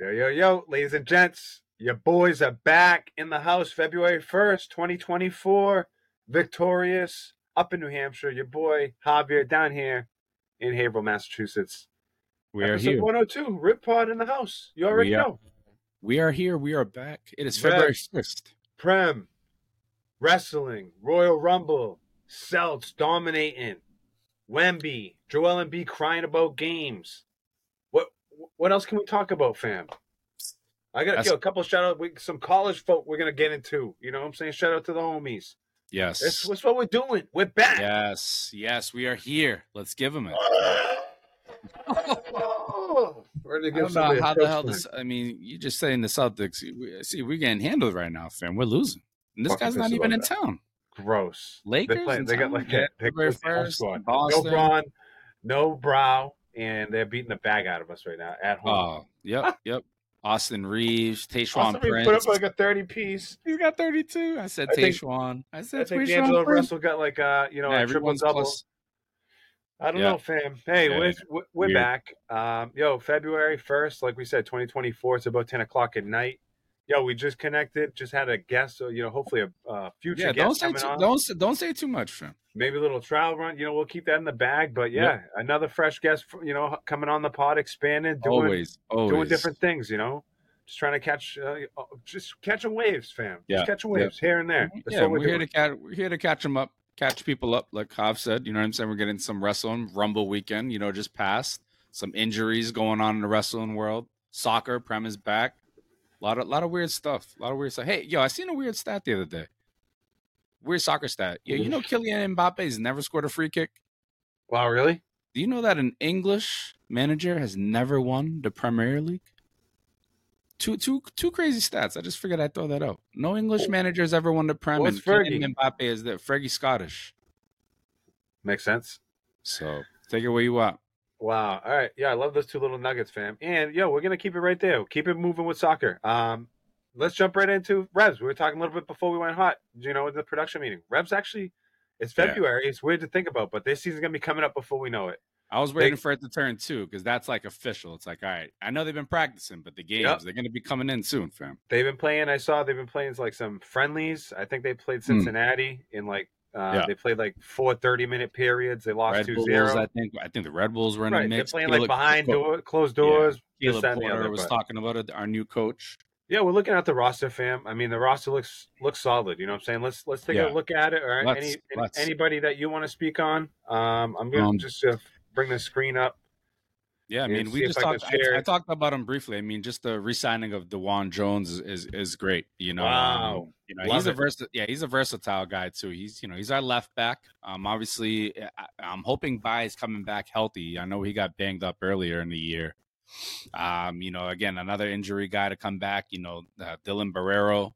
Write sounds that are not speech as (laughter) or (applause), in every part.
Yo, yo, yo, ladies and gents, your boys are back in the house February 1st, 2024. Victorious up in New Hampshire. Your boy Javier down here in Haverhill, Massachusetts. We are Episode here. 102, Riv Pod in the house. You already We are- know. We are here. We are back. It is. February 1st. Prem, wrestling, Royal Rumble, Celts dominating, Wemby, Joel Embiid crying about games. What else can we talk about, fam? I got a couple shout out, we, some college folk we're gonna get into. You know what I'm saying? Shout out to the homies. Yes. That's, that's what we're doing. We're back. Yes. Yes. We are here. Let's give them it. (laughs) (laughs) Ready to I give don't know how the hell this. I mean, you just saying the Celtics. we- See, we're getting handled right now, fam. We're losing. And this Fucking guy's not even in about town. Gross. Lakers They, play, they got like a they February got their own 1st, squad. Boston. No Bron, no Brow, and they're beating the bag out of us right now at home. Oh, yep. (laughs) Yep. Austin Reaves, Tayshawn Prince. put up like a 30 piece. He's got 32. I said I Tayshawn. I I said think Tayshawn D'Angelo Prince. Russell got like uh you know Yeah, a triple double. plus- I don't Yeah. know, fam. Hey, Yeah. we're we're, we're Weird. back. Um, yo, February first, like we said, 2024. It's about 10 o'clock at night. Yo, we just connected. Just had a guest, so you know, hopefully a uh, future Yeah, don't guest say coming too, on. don't say- don't say too much, fam. Maybe a little trial run. You know, we'll keep that in the bag. But yeah, Yep. another fresh guest. You know, coming on the pod, expanding, doing Always, always. doing different things. You know, just trying to catch, uh, just catching waves, fam. Yeah. Just catching waves here and there. That's yeah, what we're, we're here to catch. We're here to catch them up, catch people up, like Hav said. You know what I'm saying? We're getting some wrestling Rumble weekend. You know, just passed. Some injuries going on in the wrestling world. Soccer, Prem is back. A lot of, lot of weird stuff. A lot of weird stuff. Hey, yo, I seen a weird stat the other day. Weird soccer stat. Yeah, you know, Kylian Mbappe's never scored a free kick. Wow, really? Do you know that an English manager has never won the Premier League? Two, two, two crazy stats. I just figured I'd throw that out. No English manager has ever won the Premier. What's Fergie? Mbappe is that Fergie Scottish. Makes sense. So take it where you want. Wow. All right. Yeah, I love those two little nuggets, fam. And yo, we're gonna keep it right there. Keep it moving with soccer. Um, let's jump right into Revs. We were talking a little bit before we went hot. You know, in the production meeting. Revs actually, it's Yeah. February. It's weird to think about, but this season's gonna be coming up before we know it. I was waiting They- for it to turn two because that's like official. It's like, all right, I know they've been practicing, but the games Yep. they're going to be coming in soon, fam. They've been playing. I saw they've been playing like some friendlies. I think they played Cincinnati in like. Uh. Yeah. They played like four 30 minute periods. They lost Red 2 Bulls, 0. I think. I think the Red Bulls were in Right. the They're mix. playing like behind door, closed doors. this, Caleb that, and the Porter was talking about it. Our new coach. Yeah, we're looking at the roster, fam. I mean, the roster looks looks solid. You know what I'm saying? Let's let's take Yeah. a look at it. Let's- any let's. anybody that you want to speak on? Um, I'm gonna Um, just uh, bring the screen up. Yeah, I mean, we just I talked. I, I talked about him briefly. I mean, just the re-signing of DeJuan Jones is is, is great. You know, Wow. um, you know, Love he's a it. versa- Yeah, he's a versatile guy too. He's you know he's our left back. Um, obviously, I, I'm hoping Bye is coming back healthy. I know he got banged up earlier in the year. Um, you know, again, another injury guy to come back. You know, uh, Dylan Borrero.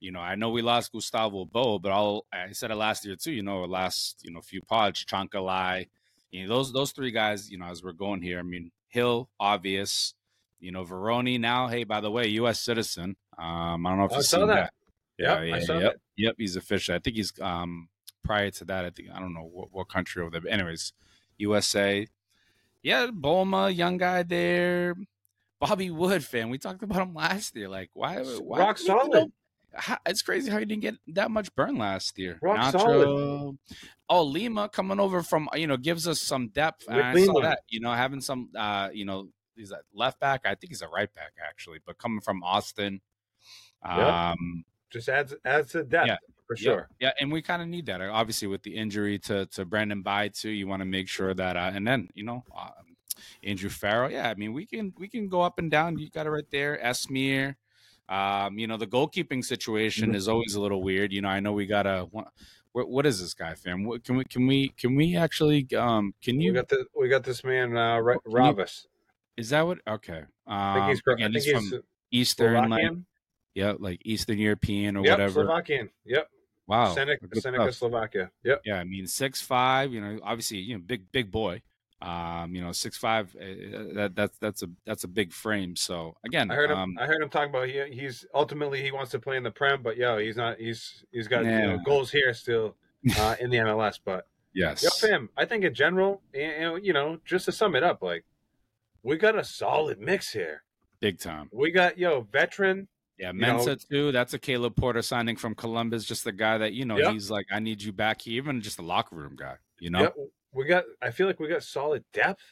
You know, I know we lost Gustavo Bou, but I'll, I said it last year too. You know, last you know few pods, Chancalay. You know, those those three guys. You know, as we're going here, I mean, Gil, obvious. You know, Vrioni now. Hey, by the way, U.S. citizen. Um, I don't know if I you've saw that. that. Yeah, I saw yep, that. yep. He's official. I think he's um prior to that. I think I don't know what, what country over there. But anyways, USA. Yeah, Bolma, young guy there. Bobby Wood, fan. We talked about him last year. Like, why? why Rock solid. How, it's crazy how you didn't get that much burn last year. Rock solid. Oh, Lima coming over from you know gives us some depth. And I saw that you know having some uh you know he's a left back. I think he's a right back actually, but coming from Austin. Um, Just adds adds to depth Yeah. for sure. Yeah, and we kind of need that. Obviously, with the injury to to Brandon Bye too, you want to make sure that. Uh, and then you know, um, Andrew Farrell. Yeah, I mean, we can we can go up and down. You got it right there. Esmir. Um, you know, the goalkeeping situation Mhm. is always a little weird. You know, I know we got a. What, what is this guy, fam? What, can we can we can we actually um can you We got the we got this man uh, Ra- Can you- is that what okay I think um he's I again, think he's he's from Eastern like yeah like Eastern European or Yep, whatever Slovakian. Yep. wow Seneca, Seneca. Slovakia. Yep. Yeah, I mean six five. You know, obviously, you know, big big boy. Um, you know, six five. Uh, that that's that's a that's a big frame. So again, I heard him. um, I heard him talking about he, he's ultimately he wants to play in the prem, but yo, he's not. He's he's got you know, goals here still uh, (laughs) in the MLS. But yes, yo, fam, I think in general, you know, you know, just to sum it up, like we got a solid mix here. big time. We got yo veteran. Yeah, You know- Mensah too. That's a Caleb Porter signing from Columbus. Just the guy that you know. Yep. He's like, I need you back here. Even just a locker room guy. You know, Yep, we got. I feel like we got solid depth.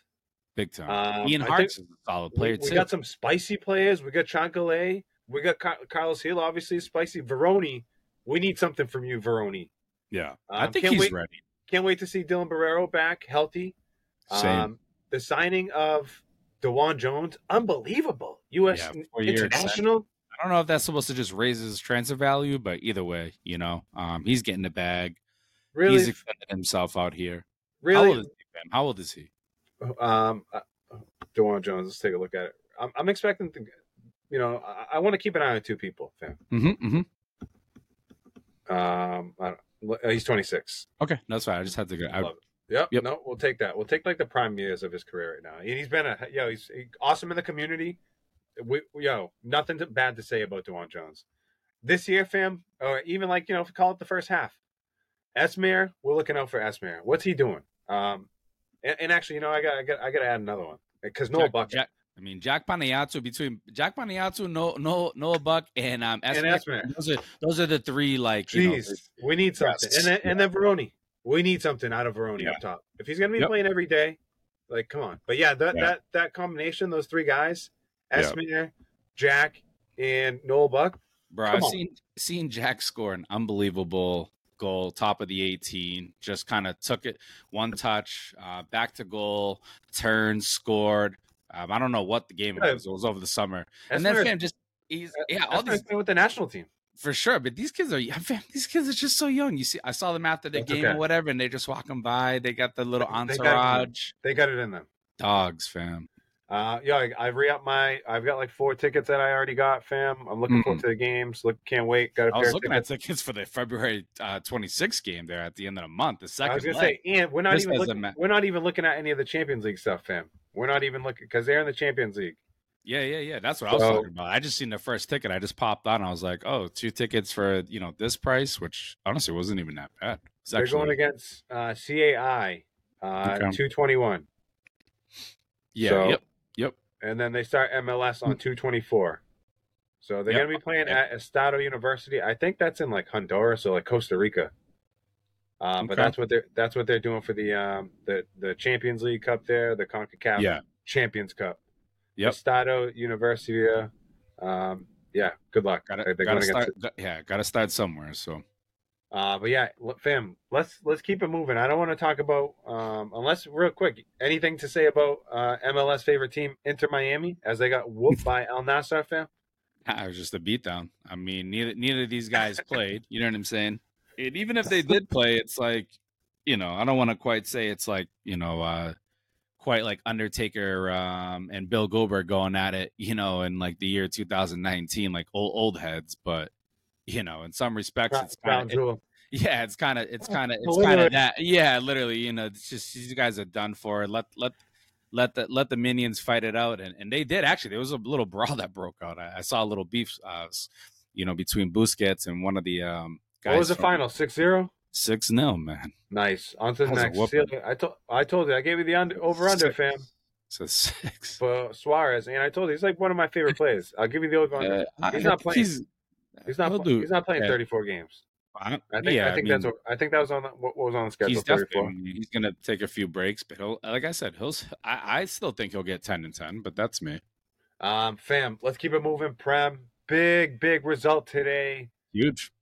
big time. Um, Ian Harkes a solid we, player we too. got some spicy players. We got Chancalay. We got Car- Carlos Gil. Obviously, spicy. Vrioni. We need something from you, Vrioni. yeah, I Um, think can't he's wait- ready. Can't wait to see Dylan Borrero back healthy. Same. Um, the signing of DeJuan Jones, unbelievable. U.S. Yeah, international. I don't know if that's supposed to just raise his transfer value, but either way, you know, um, he's getting the bag. Really, He's extended himself out here. How old is he? Ben? How old is he? Um, uh, DeJuan Jones. Let's take a look at it. I'm, I'm expecting to. You know, I, I want to keep an eye on two people. Fam. Mm-hmm, mm-hmm. Um, I don't, uh, he's 26. Okay, that's fine. I just had to go. I, Love it. Yep. Yep. No, we'll take that. We'll take like the prime years of his career right now. And he's been a yo. He's he- awesome in the community. We, yo, nothing to, bad to say about DeJuan Jones. This year, fam, or even like you know, call it the first half. Esmir, we're looking out for Esmir. What's he doing? Um, and, and actually, you know, I got, I got, I got to add another one because Noah Jack- Buck Jack- I mean, Jack Panayotou between Jack Panayotou, no, no, Noah Buck, and um, and Esmir, Esmir. Those are those are the three like you know, we need something, Yes. and then and then Vrioni, we need something out of Vrioni Yeah. up top. If he's gonna be Yep. playing every day, like come on. But yeah, that Yeah. that that combination, those three guys, Yeah. Esmir, Jack, and Noel Buck. Bro, Come I've on. seen seen Jack score an unbelievable goal, top of the 18. Just kind of took it one touch, uh, back to goal, turned, scored. Um, I don't know what the game Yeah. was. It was over the summer, and then fam, just he's yeah, all these with the national team. for sure. But these kids are fam, these kids are just so young. You see, I saw them after the That's game okay. or whatever, and they just walking by. They got the little They- they got entourage. They got it in them. Dogs, fam. Uh, yeah, I, I re up my. I've got like four tickets that I already got, fam. I'm looking forward to the games. Look, can't wait. Got a Mm. I pair was looking tickets. at tickets for the February uh, 26th game there at the end of the month. The second I was gonna leg. say, and we're not This even looking, we're not even looking at any of the Champions League stuff, fam. We're not even looking because they're in the Champions League. Yeah, yeah, yeah. That's what I was talking about. I just seen the first ticket. I just popped on. I was like, oh, two tickets for you know this price, which honestly wasn't even that bad. It's They're actually going against uh, CAI, uh, Okay. 221. yeah, so- yep. And then they start MLS on 224. So they're Yep. going to be playing at Estado University. I think that's in like Honduras or like Costa Rica. Um, But that's what they're that's what they're doing for the um the the Champions League Cup there, the Concacaf Yeah. Champions Cup. Yep. Estado University. Um, yeah. Good luck. Gotta, gotta start. got- yeah, got to start somewhere. So Uh, but yeah, fam, let's let's keep it moving. I don't want to talk about um, unless real quick anything to say about uh, MLS favorite team Inter Miami as they got whooped by (laughs) Al Nassr, fam. it was just a beatdown. I mean, neither neither of these guys (laughs) played. You know what I'm saying? And even if they did play, it's like, you know, I don't want to quite say it's like, you know, uh, quite like Undertaker um, and Bill Goldberg going at it, you know, in like the year 2019, like old old heads. But you know, in some respects, it's kind of yeah, it's kind of it's kind of it's kind of that. Yeah, literally, you know, it's just these guys are done for. Let let let the let the minions fight it out, and and they did actually. There was a little (laughs) brawl that broke out. I, I saw a little beef, uh, you know, between Busquets and one of the um guys. What was the final? 6-0? Six 0 man. Nice. On to the That was a next. I told I told you I gave you the under, over under, fam, So six. for Suarez, and I told you he's like one of my favorite players. I'll give you the over under. Uh, He's not playing. He's, He's not. pl- do- He's not playing yeah. 34 games. I, I think. yeah, I think mean, that's. What, I think that was on the, what was on the schedule. he's 34. definitely he's gonna take a few breaks, but he'll like I said, he'll. I, I still think he'll get ten and ten, but that's me. Um, fam, let's keep it moving. Prem, big big result today Huge.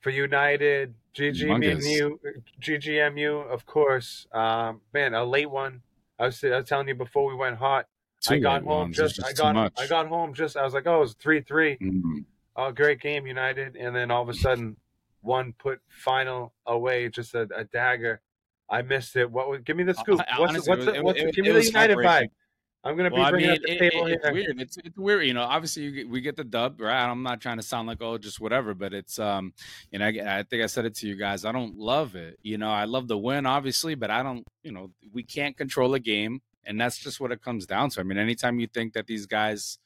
for United. GGMU, GGMU, of course. Um, man, a late one. I was, I was telling you before we went hot. I got home is just, I got. I got home just I was like, oh, it was three three. Mhm. Oh, great game, United. And then all of a sudden, one put final away, just a, a dagger. I missed it. What? was- Give me the scoop. I- What's, honestly, what's, it the, was- what's it- it- give me the United vibe. I'm gonna be Well, I bringing mean, up the table it- it's here. weird. It's, it's weird. You know, obviously you get, we get the dub, right? I'm not trying to sound like oh, just whatever, but it's um, and I, I think I said it to you guys. I don't love it. You know, I love the win, obviously, but I don't. You know, we can't control a game, and that's just what it comes down to. I mean, anytime you think that these guys,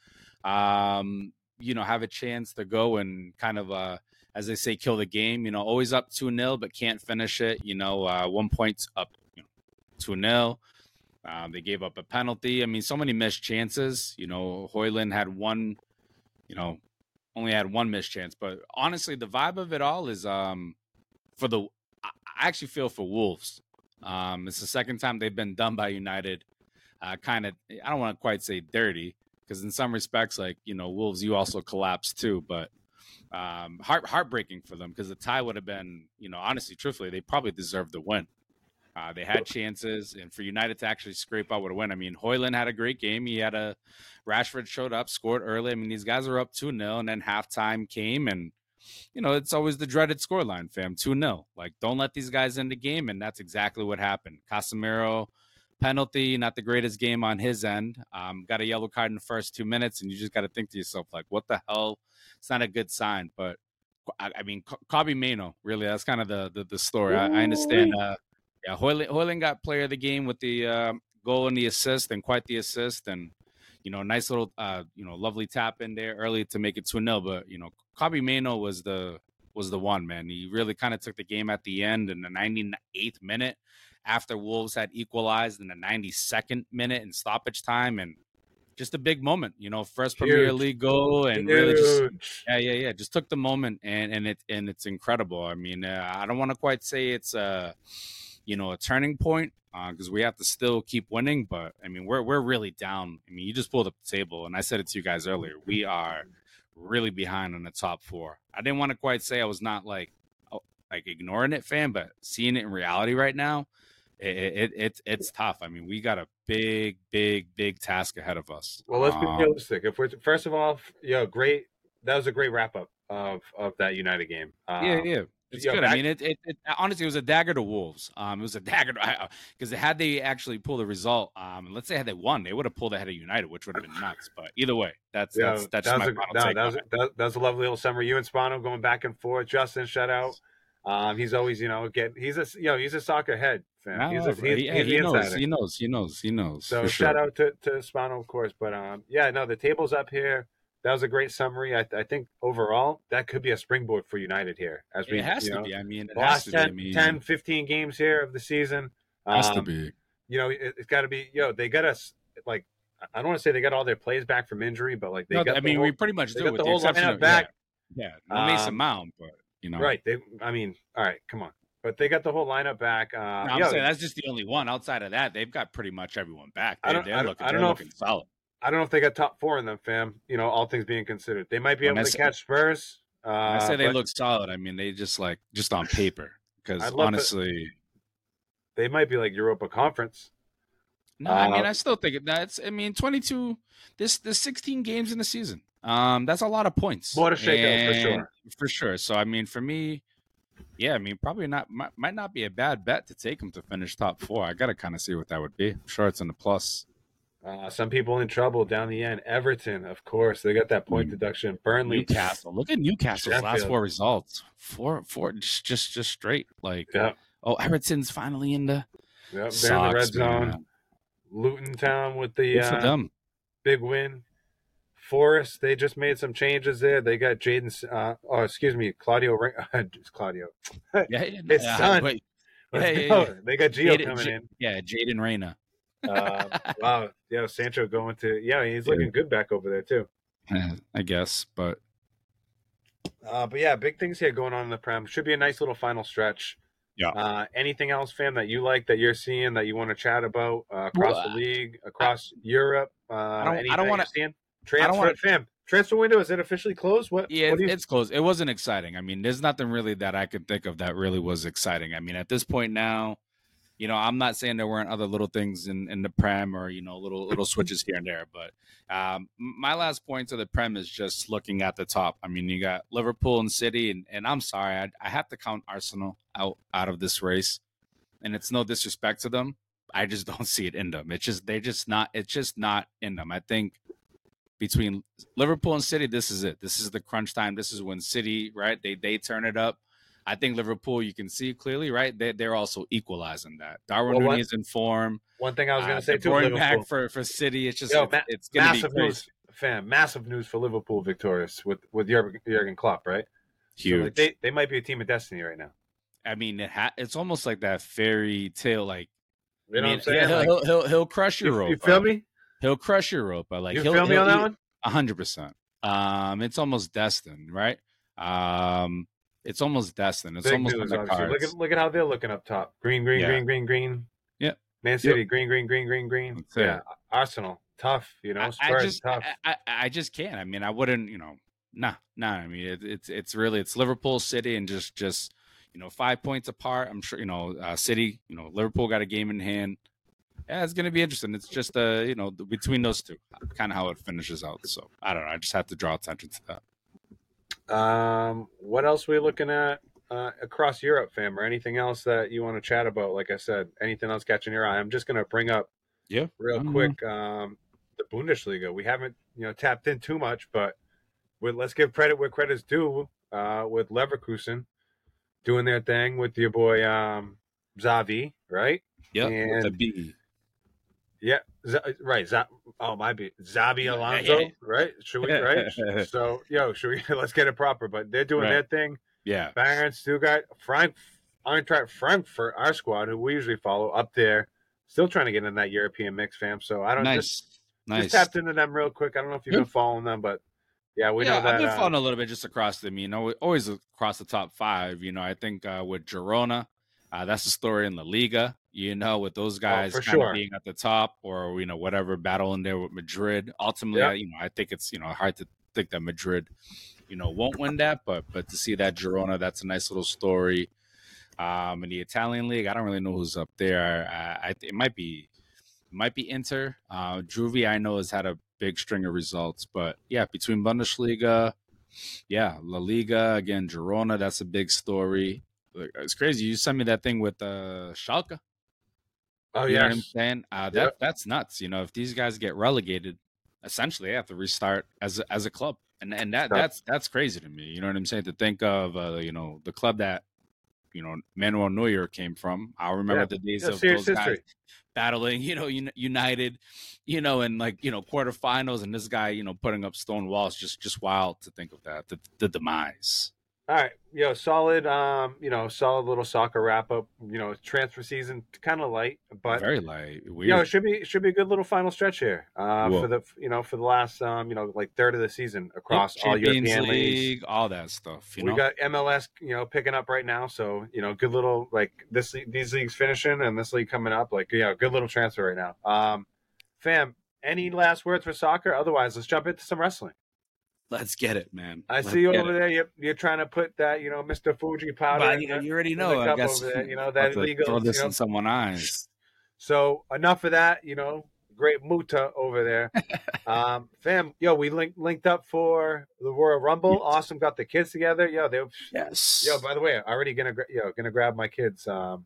um, you know, have a chance to go and kind of uh. As they say, kill the game. You know, always up two 0 but can't finish it. You know, uh, one point up, you know, two 0 Um, they gave up a penalty. I mean, so many missed chances. You know, Højlund had one, you know, only had one missed chance. But honestly, the vibe of it all is um, for the. I actually feel for Wolves. Um, it's the second time they've been done by United. Uh, kind of, I don't want to quite say dirty because in some respects, like you know, Wolves, you also collapsed too. But um, heart heartbreaking for them because the tie would have been, you know, honestly, truthfully, they probably deserved the win. Uh, they had chances, and for United to actually scrape out with a win. I mean, Højlund had a great game. He had a Rashford showed up, scored early. I mean, these guys are up 2 0, and then halftime came, and, you know, it's always the dreaded scoreline, fam 2 0. Like, don't let these guys in the game, and that's exactly what happened. Casemiro, penalty, not the greatest game on his end. Um, got a yellow card in the first two minutes, and you just got to think to yourself, like, what the hell? It's not a good sign, but. I, I mean, Kobbie Mainoo, really, that's kind of the the, the story. I, I understand uh, yeah, Højlund, Højlund got player of the game with the uh, goal and the assist, and quite the assist, and you know, nice little, uh, you know, lovely tap in there early to make it two 0 But you know, Kobbie Mainoo was the was the one man. He really kind of took the game at the end in the 98th minute after Wolves had equalized in the 92nd minute in stoppage time, and just a big moment, you know, first Huge. Premier League goal, and Huge. really just yeah, yeah, yeah, just took the moment, and and it and it's incredible. I mean, uh, I don't want to quite say it's uh you know, a turning point because uh, we have to still keep winning. But I mean, we're we're really down. I mean, you just pulled up the table, and I said it to you guys earlier. We are really behind on the top four. I didn't want to quite say I was not like oh, like ignoring it, fan, but seeing it in reality right now, it, it, it it's tough. I mean, we got a big, big, big task ahead of us. Well, let's be um, realistic. If we're first of all, yeah, great. That was a great wrap up of of that United game. Um, yeah, yeah. It's good. Back- I mean, it, it, it, honestly it was a dagger to Wolves. Um, it was a (laughs) dagger because had they actually pulled the result, um, let's say had they won, they would have pulled ahead of United, which would have been nuts. But either way, that's yeah, that's that's that my a, final no, take. That was, a, that, that was a lovely little summer. You and Spano going back and forth. Justin, shout out. Um, he's always, you know, get he's a you know he's a soccer head fan. he's a, he's, he, he's he knows, he knows, he knows, he knows. So shout sure. out to to Spano, of course. But um, yeah, no, the table's up here that was a great summary. I, I, think overall that could be a springboard for United here. As we, it has to know, be. I mean, it last 10, be. I mean, 10, 15 games here of the season. Has um, to be. You know, it, has got to be. Yo, they got us like. I don't want to say they got all their plays back from injury, but like they no, got. I mean, whole, we pretty much do with the, the whole lineup back. Yeah, yeah no Mason um, Mount, but you know, right? They. I mean, all right, come on. But they got the whole lineup back. Uh, no, I'm yo, saying that's just the only one. Outside of that, they've got pretty much everyone back. They, I don't, are looking, I don't know if, solid. I don't know if they got top four in them, fam. You know, all things being considered, they might be able to catch Spurs. Uh, I say they look solid. I mean, they just like just on paper because honestly, to, they might be like Europa Conference. No, I mean, uh, I still think that's. I mean, twenty two. This the sixteen games in the season. Um, that's a lot of points. What a shakeout for sure. For sure. So I mean, for me, yeah, I mean, probably not. Might, might not be a bad bet to take them to finish top four. I got to kind of see what that would be. I'm sure it's in the plus. Uh, some people in trouble down the end. Everton, of course, they got that point mm. deduction. Burnley, Newcastle. Look at Newcastle's Sheffield. last four results. Four, four, just, just, just straight. Like, yeah. oh, Everton's finally in the. Yep, they're in the red zone. Man. Luton Town with the uh, big win. Forest, they just made some changes there. They got Jaden, uh, oh, excuse me, Claudio, (laughs) Claudio. yeah, yeah, (laughs) his yeah, son. Wait, (laughs) yeah, yeah, yeah, They got Gio Jadon, coming J- in. Yeah, Jaden Reyna uh, wow, yeah, Sancho going to yeah, he's looking yeah. good back over there too. I guess, but uh, but yeah, big things here going on in the Prem. Should be a nice little final stretch. Yeah. Uh, anything else, fam, that you like that you're seeing that you want to chat about uh, across well, the league, across I, Europe? Uh, I don't, I don't want to. Transfer, wanna, fam. Transfer window is it officially closed? What? Yeah, what you... it's closed. It wasn't exciting. I mean, there's nothing really that I could think of that really was exciting. I mean, at this point now, you know, I'm not saying there weren't other little things in, in the prem or you know little little (laughs) switches here and there, but um, my last point to the prem is just looking at the top. I mean, you got Liverpool and City, and, and I'm sorry, I, I have to count Arsenal out out of this race, and it's no disrespect to them. I just don't (laughs) see it in them. It's just they're just not. It's just not in them. I think between Liverpool and City, this is it. This is the crunch time. This is when City, right? They they turn it up. I think Liverpool, you can see clearly, right? They, they're also equalizing that. Darwin well, Nunez in form. One thing I was going to uh, say too, going back for for City, it's just Yo, it's, ma- it's going to be crazy. news, fam. Massive news for Liverpool victorious with with Jurgen, Jurgen Klopp, right? Huge. So, like, they they might be a team of destiny right now. I mean, it ha- it's almost like that fairy tale, like You know I mean, what I'm saying? yeah, he'll, Like, he'll, he'll he'll crush you, Europa. you feel me? He'll crush Europa. Like You he'll, feel me he'll- on that one? Hundred percent. Um, it's almost destined, right? Um, it's almost destined. It's Big almost news, on. Look at look at how they're looking up top. Green, green, Yeah. green, green, green. Yep. Man City, green, green, green, green, green. Yeah. Arsenal, tough. You know, I, Spurs, I just, tough. I, I, I just can't. I mean, I wouldn't. You know, nah, nah. I mean, it, it's it's really it's Liverpool, City, and just just you know five points apart. I'm sure you know uh, City. You know, Liverpool got a game in hand. Yeah, it's gonna be interesting. It's just uh, you know, between those two, kind of how it finishes out. So I don't know. I just have to draw attention to that. Um, what else are we looking at uh, across Europe, fam, or anything else that you want to chat about? Like I said, anything else catching your eye? I'm just gonna bring up Yeah, real I don't quick um, the Bundesliga. We haven't you know tapped in too much, but with, let's give credit where credit's due. Uh, with Leverkusen doing their thing with your boy um, Zavi, right? Yeah, with the B. Yeah, Z- right. Z- oh, my be Xabi Alonso, right? Should we? Right. (laughs) so, yo, should we? (laughs) Let's get it proper. But they're doing Right. their thing. Yeah, Bayern, Stuttgart, Frank, Eintracht Frankfurt, our squad, who we usually follow up there, still trying to get in that European mix, fam. So I don't nice, just nice. just tapped into them real quick. I don't know if you've been following them, but yeah, we yeah, know that. I've been uh, following a little bit just across the, you know, always across the top five. You know, I think uh, with Girona, uh, that's the story in La Liga. You know, with those guys Oh, kind sure. of being at the top, or you know, whatever battle in there with Madrid. Ultimately, Yeah. I, you know, I think it's you know hard to think that Madrid, you know, won't win that, but but to see that Girona, that's a nice little story. Um, in the Italian league, I don't really know who's up there. I, I it might be it might be Inter. Uh, Juvie, I know has had a big string of results, but yeah, between Bundesliga, yeah, La Liga again, Girona, that's a big story. It's crazy. You sent me that thing with uh, Schalke. Oh yeah, I'm saying? Uh, that Yep. that's nuts. You know, if these guys get relegated, essentially they have to restart as a, as a club, and and that that's that's crazy to me. You know what I'm saying? To think of uh, you know the club that you know Manuel Neuer came from. I remember Yeah. the days Yeah, of those guys battling, (laughs) you know, Un- United, you know, and like you know quarterfinals, and this guy, you know, putting up stone walls. Just just wild to think of that. The, the demise. All right, yo, solid. Um, you know, solid little soccer wrap up. You know, transfer season kind of light, but Very light. Weird. Yo, it should be should be a good little final stretch here uh, for the you know for the last um you know like third of the season Yep, across all Champions European leagues. All that stuff. You we know, got MLS you know picking up right now, so you know good little like this these leagues finishing and this league coming up like yeah good little transfer right now. Um, fam, any last words for soccer? Otherwise, let's jump into some wrestling. Let's get it, man. I Let's see you over it. there. You're, you're trying to put that you know Mr. Fuji powder. But in you, you already know. I guess there, you know, that to legal, Throw this you know. in someone's eyes. So enough of that, you know. Great muta over there, (laughs) um, fam. Yo, we linked linked up for the Royal Rumble. Awesome, got the kids together. Yo, they. Yes. Yo, by the way, already gonna yo gonna grab my kids um,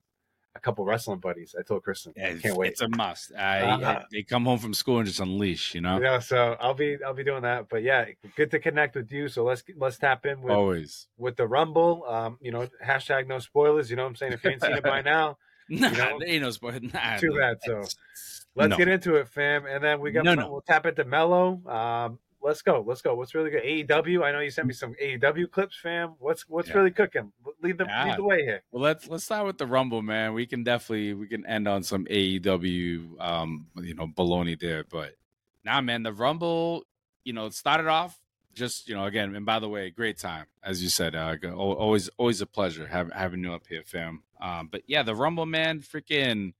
a couple wrestling buddies. I told Kristen, Yeah, I can't wait. It's a must. I, Uh-huh. I- they come home from school and just unleash. You know, Yeah, so I'll be I'll be doing that. But yeah, good to connect with you. So let's let's tap in with always. with the Rumble. Um, you know, hashtag no spoilers. You know what I'm saying? If you ain't seen it by (laughs) now, (laughs) Nah, know? there ain't no sport. Nah, Too bad, so. Let's no. get into it, fam. And then we got No, no. we'll tap into Mello. Um, let's go. Let's go. What's really good? AEW. I know you sent me some AEW clips, fam. What's what's Yeah. really cooking? Lead the Yeah. lead the way here. Well, let's let's start with the Rumble, man. We can definitely we can end on some AEW, um, you know, baloney there. But now, nah, man, the Rumble, you know, it started off just you know again. And by the way, great time as you said. Uh, always always a pleasure having having you up here, fam. Um, but yeah, the Rumble, man, freaking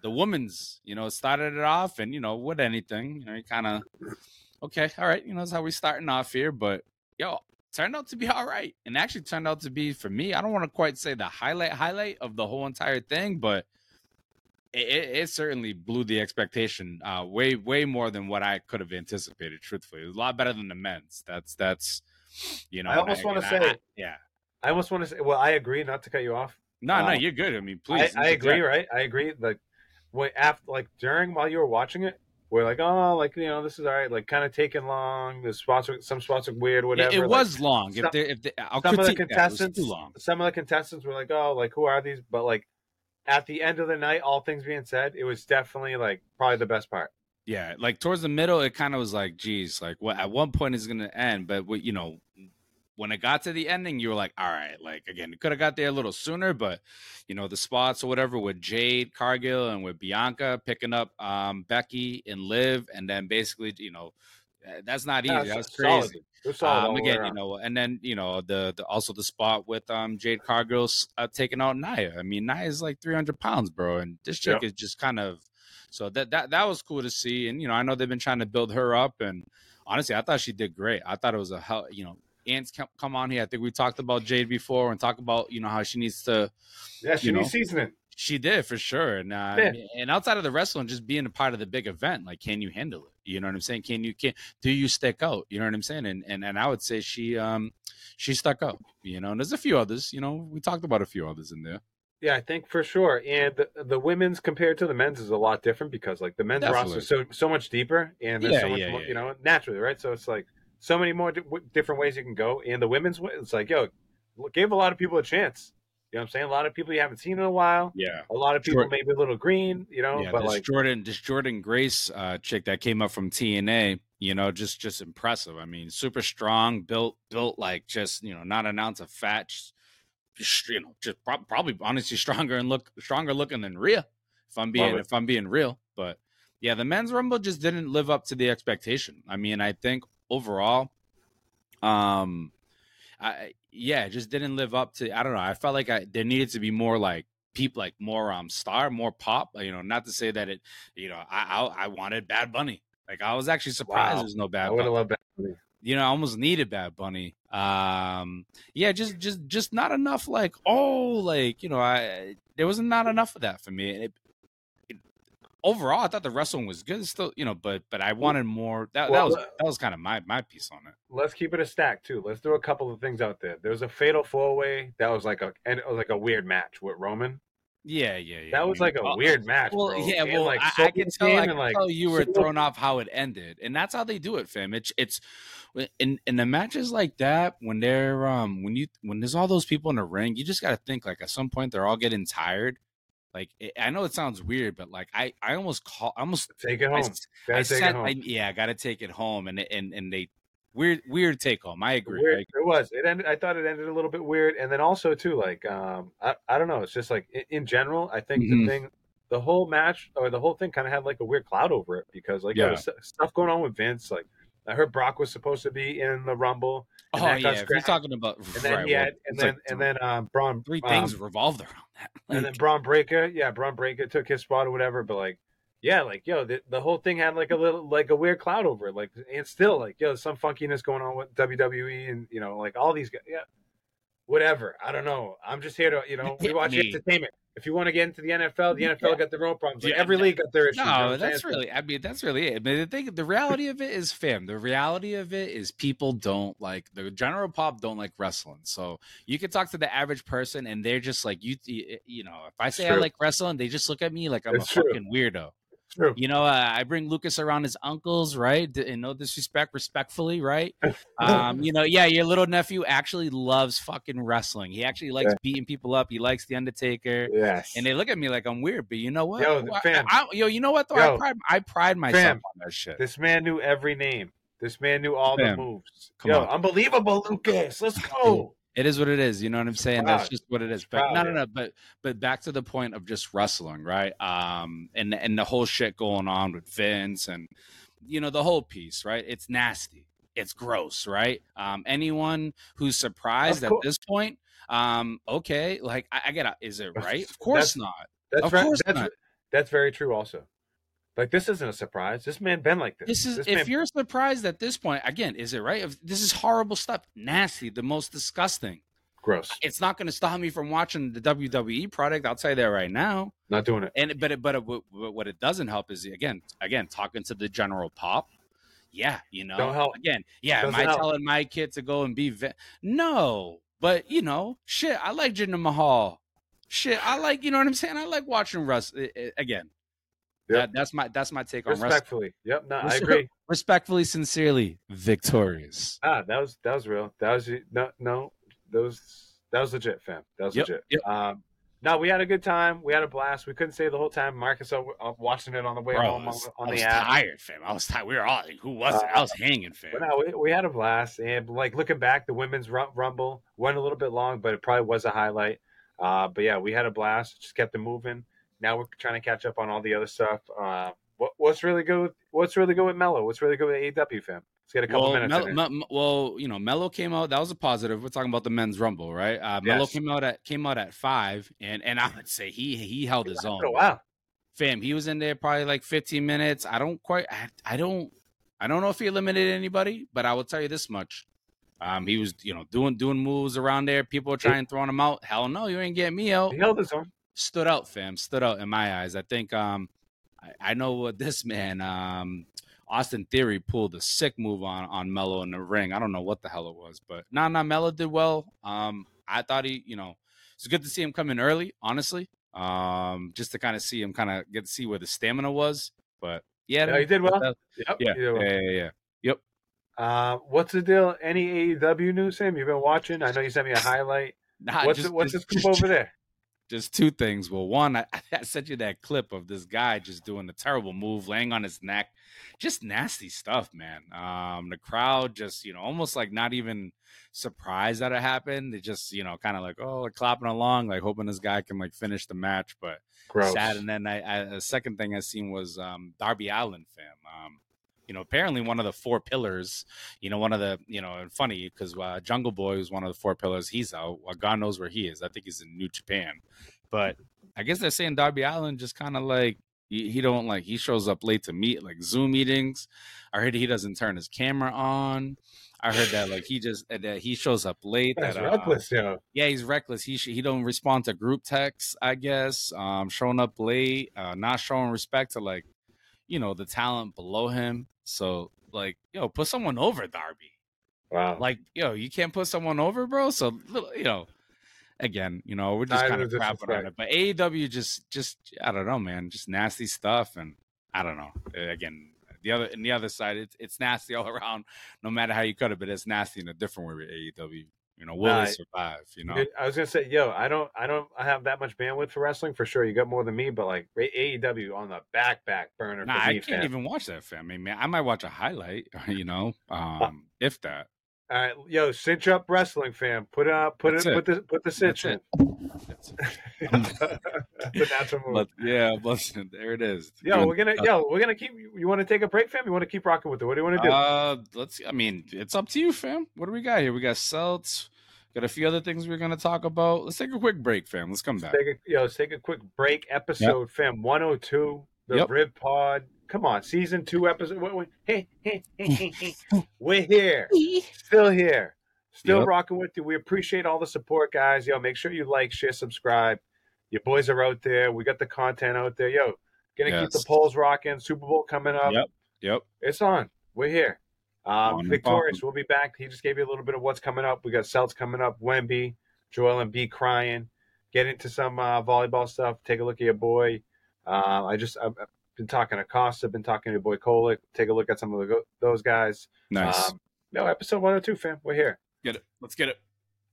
the women's, you know, started it off, and you know, with anything, you know, you kind of okay, all right, you know, that's how we starting off here. But yo, turned out to be all right, and actually turned out to be for me. I don't want to quite say the highlight highlight of the whole entire thing, but it, it, it certainly blew the expectation uh, way way more than what I could have anticipated. Truthfully, it was a lot better than the men's. That's that's you know. I almost wanna say- I- yeah. I almost want to say. Well, I agree. Not to cut you off. No, no, Uh, you're good. I mean, please. I agree. Right. I agree. Like, wait after like during while you were watching it, we're like, oh, like you know, this is all right. Like, kind of taking long. The spots, were, some spots are weird. Whatever. It, it like, was long. some- if they, if they, I'll some of the critique that. It was contestants too long. some of the contestants were like oh like who are these but like at the end of the night all things being said it was definitely like probably the best part Yeah, like towards the middle, it kind of was like, geez, like what? At one point, it's gonna end, but what you know, when it got to the ending, you were like, all right, like again, it could have got there a little sooner, but you know, the spots or whatever with Jade Cargill and with Bianca picking up um, Becky and Liv, and then basically, you know, eh, that's not easy. Yeah, that's crazy. It was solid all Um, again, you know, and then you know the, the also the spot with um Jade Cargill uh, taking out Nia. I mean, Nia's like three hundred pounds, bro, and this chick Yep. is just kind of so that that that was cool to see. And you know, I know they've been trying to build her up, and honestly, I thought she did great. I thought it was a hell, you know. Ants come, on here. I think we talked about Jade before and talk about you know how she needs to. Yeah, she you needs know. seasoning. She did for sure, and uh, Yeah. and outside of the wrestling, just being a part of the big event, like can you handle it? You know what I'm saying? Can you can do you stick out? You know what I'm saying? And and and I would say she um she stuck out. You know, and there's a few others. You know, we talked about a few others in there. Yeah, I think for sure. And the, the women's compared to the men's is a lot different because like the men's roster is so so much deeper and there's Yeah, so much yeah, more, yeah. you know, naturally, right? So it's like so many more di- w- different ways you can go. And the women's, wa- it's like, yo, gave a lot of people a chance. You know what I'm saying? A lot of people you haven't seen in a while. Yeah. A lot of people Sure. maybe a little green, you know, yeah, but this like, Jordan, this Jordynne Grace uh, chick that came up from TNA, you know, just just impressive. I mean, super strong, built built like just you know, not an ounce of fat, just, just, you know, just prob- probably honestly stronger and look stronger looking than Rhea. If I'm being Love it. if I'm being real, but yeah, the men's rumble just didn't live up to the expectation. I mean, I think overall, um, I yeah, just didn't live up to. I don't know. I felt like I there needed to be more like people like more um star, more pop. You know, not to say that it. You know, I I, I wanted Bad Bunny. Like I was actually surprised Wow. there's no I Bad would Bunny. have loved that. You know, I almost needed Bad Bunny. Um, yeah, just just just not enough. Like oh, like you know, I there wasn't enough of that for me. It, overall, I thought the wrestling was good. Still, you know, but but I wanted more. That, that was that was kind of my my piece on it. Let's keep it a stack too. Let's throw a couple of things out there. There was a fatal four way that was like a and it was like a weird match with Roman. Yeah, yeah, yeah. That was I like a uh, weird match, Well, bro. yeah, And, well, like, I, I can tell, I can like, tell you were Soul- thrown off how it ended, and that's how they do it, fam. It's it's in in the matches like that when they're um when you when there's all those people in the ring, you just got to think like at some point they're all getting tired. Like it, I know it sounds weird, but like I I almost call I almost Take it I, home. Gotta I it home. I, yeah I got to take it home, and and and they weird weird take home. I agree. Weird. I It was. It ended. I thought it ended a little bit weird, and then also too, like, um, I, I don't know. It's just like in, in general, I think Mhm. the thing, the whole match or the whole thing, kind of had like a weird cloud over it because like Yeah. there was stuff going on with Vince. Like, I heard Brock was supposed to be in the Rumble, and that yeah, if you're talking about and then right, he well, and then like and then um, Braun three um, things revolved around that. and then Bron Breakker, yeah, Bron Breakker took his spot or whatever. But like, yeah, like yo, the, the whole thing had like a little like a weird cloud over it. Like, and still like yo, some funkiness going on with WWE and you know like all these guys. Yeah, whatever. I don't know. I'm just here to you know we watch me. entertainment. If you want to get into the NFL, the NFL Yeah. got their own problems. Like Yeah, every no- league got their issues. No, that's really. I mean, that's really it. But the thing, the reality of it is, fam. The reality of it is, people don't like the general pop don't like wrestling. So you can talk to the average person, and they're just like you. You you know, if I say I like wrestling, they just look at me like I'm It's a true. fucking weirdo. True. You know, uh, I bring Lucas around his uncles, right? And no disrespect, respectfully, right? (laughs) Um, you know, yeah, your little nephew actually loves fucking wrestling. He actually likes Yeah. beating people up. He likes the Undertaker. Yes. And they look at me like I'm weird, but you know what? Yo, I- fam. I- yo, you know what though? Yo. I pride, I pride myself Fam. on that shit. this man knew every name. This man knew all Fam, the moves. come yo, on. unbelievable, Lucas. Let's go. It is what it is. You know what I'm saying? That's just what it is. But Proud, no, no, no. But but back to the point of just wrestling, right? Um, and and the whole shit going on with Vince and you know the whole piece, right? It's nasty. It's gross, right? Um, anyone who's surprised at this point, um, okay, like I, I get is it right? Of course that's- not. That's Of very, course that's, not. that's very true. Also, like this isn't a surprise. This man been like this. This is This if man- you're surprised at this point, again, is it right? If this is horrible stuff, nasty, the most disgusting. gross. It's not going to stop me from watching the WWE product. I'll tell you that right now. Not doing it. And but it, but it, what- what it doesn't help is again again talking to the general pop. Yeah, you know. Don't help. Again, yeah. Am I help. telling my kid to go and be ve- no? But you know, shit. I like Jinder Mahal. Shit, I like you know what I'm saying. I like watching Russ eh, eh, again. Yep. That, that's my that's my take on wrestling. Respectfully. Yep. No, I agree. Respectfully, sincerely, victorious. Ah, that was that was real. That was no no. Those that was legit, fam. That was Yep, legit. yep. Um, No, we had a good time. We had a blast. We couldn't stay the whole time. Marcus uh, uh, watching it on the way Bro, home on, was, on I was the app. tired, fam. I was tired. We were all like, who was it? I was hanging, fam. No, we, we had a blast. And like looking back, the women's ru- rumble went a little bit long, but it probably was a highlight. Uh, but yeah, we had a blast. Just kept it moving. Now we're trying to catch up on all the other stuff. Uh, what, what's really good? With, what's really good with Mello? What's really good with AEW, fam? Let's get a couple well, minutes. Mel- in it. Mel- Mel- well, you know, Mello came out. That was a positive. We're talking about the men's rumble, right? Uh, Mello Yes. came out at came out at five, and and I would say he he held his own. Oh wow! Fam, he was in there probably like 15 minutes. I don't quite. I, I don't. I don't know if he eliminated anybody, but I will tell you this much. Um, he was, you know, doing doing moves around there. People were trying throwing him out. Hell no, you ain't getting me out. He held his own. Stood out, fam. Stood out in my eyes. I think um I, I know what this (laughs) man, um Austin Theory pulled a sick move on on Mello in the ring. I don't know what the hell it was, but nah, nah, Mello did well. Um I thought he, you know, it's good to see him come in early, honestly. Um, just to kind of see him kind of get to see where the stamina was. But yeah, Yeah, he did well. that- Yep. yeah, did well. yeah, yeah, yeah. Yep. Uh, what's the deal? Any AEW news, Sam? You've been watching? I know you sent me a (laughs) highlight. Nah, What's just- the, what's just- this group over (laughs) there? Just two things. Well, one, I, (laughs) I sent you that clip of this guy just doing a terrible move, laying on his neck, just nasty stuff, man. Um, the crowd just, you know, almost like not even surprised that it happened. They just, you know, kind of like, oh, like clapping along, like hoping this guy can like finish the match, but Gross. sad. And then I, I, the second thing I seen was um, Darby Allen, fam. Um, you know, apparently one of the four pillars. You know, one of the you know, and funny because uh, Jungle Boy was one of the four pillars. He's out. Well, God knows where he is. I think he's in New Japan. But I guess they're saying Darby Allin just kind of like he, he don't like he shows up late to meet like Zoom meetings. I heard he doesn't turn his camera on. I heard that like he just that he shows up late. That's that, uh, reckless, yo. yeah, he's reckless. He sh- he don't respond to group texts. I guess um, showing up late, uh, not showing respect to like, you know, the talent below him. So like, yo, put someone over Darby. Wow. Like, yo, you can't put someone over, bro. So you know, again, you know, we're just kind of crapping on it. But AEW just just I don't know, man, just nasty stuff, and I don't know. Uh, Again, the other and the other side, it's it's nasty (laughs) all around. No matter how you cut it, but it's nasty in a different way with AEW. You know, will Nah, they survive? You know. I was gonna say, yo, I don't, I don't have that much bandwidth for wrestling for sure. You got more than me, but like AEW on the back back burner Nah, I me, can't fam. even watch that, fam. I mean, man, I might watch a highlight, (laughs) you know, um, if that. All right, yo, cinch up wrestling, fam. Put it up, put That's it, it. put the, put the cinch That's in. That's (laughs) (laughs) That's a natural move. but yeah, listen, there it is. Yo, Doing- we're gonna, yo, we're gonna keep. You want to take a break, fam? You want to keep rocking with it? What do you want to do? Uh, let's. I mean, it's up to you, fam. What do we got here? We got Celts. Got a few other things we're gonna talk about. Let's take a quick break, fam. Let's come back. take a, yo, let's take a quick break. Episode, fam, one hundred two, the Yep. Riv Pod. Come on, season two, episode. Wait, wait, hey, hey, hey, hey, hey. We're here, still here, still Yep. rocking with you. We appreciate all the support, guys. Yo, make sure you like, share, subscribe. Your boys are out there. We got the content out there. Yo, gonna keep the polls rocking. Super Bowl coming up. Yep. Yep. It's on. We're here. Um, Victorious, we'll be back. He just gave you a little bit of what's coming up. We got Celts coming up, Wemby, Joel Embiid crying. Get into some uh, volleyball stuff. Take a look at your boy. Uh, I just I've, been talking to Costa, been talking to your boy Kolick. Take a look at some of the, those guys. Nice. Um, no, episode 102, fam. We're here. get it. Let's get it.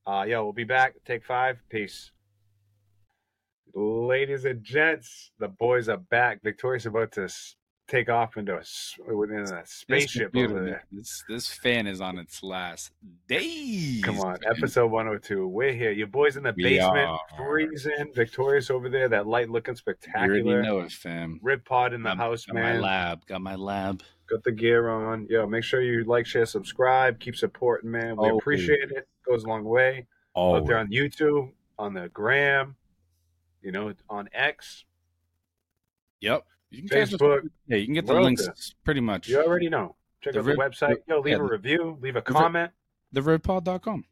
Uh, yo, we'll be back. Take five. Peace. Ladies and gents, the boys are back. Victorious about to take off into a, within a spaceship over there. This this fan is on its last days. Come on, man. episode 102. We're here. Your boys in the We basement, are. freezing. Victorious over there. That light looking spectacular. You already know it, fam. Riv pod in the Got- house, got my lab. Got my lab. Got the gear on. Yo, make sure you like, share, subscribe. Keep supporting, man. We Always. appreciate it. Goes a long way. Oh, Out there on YouTube, on the gram, you know, on X, yep. You can Facebook. Yeah, you can get the links pretty much. You already know. Check The out the Rib- website. Yo, leave yeah, a review. Leave a the comment. You know, TheRivPod.com.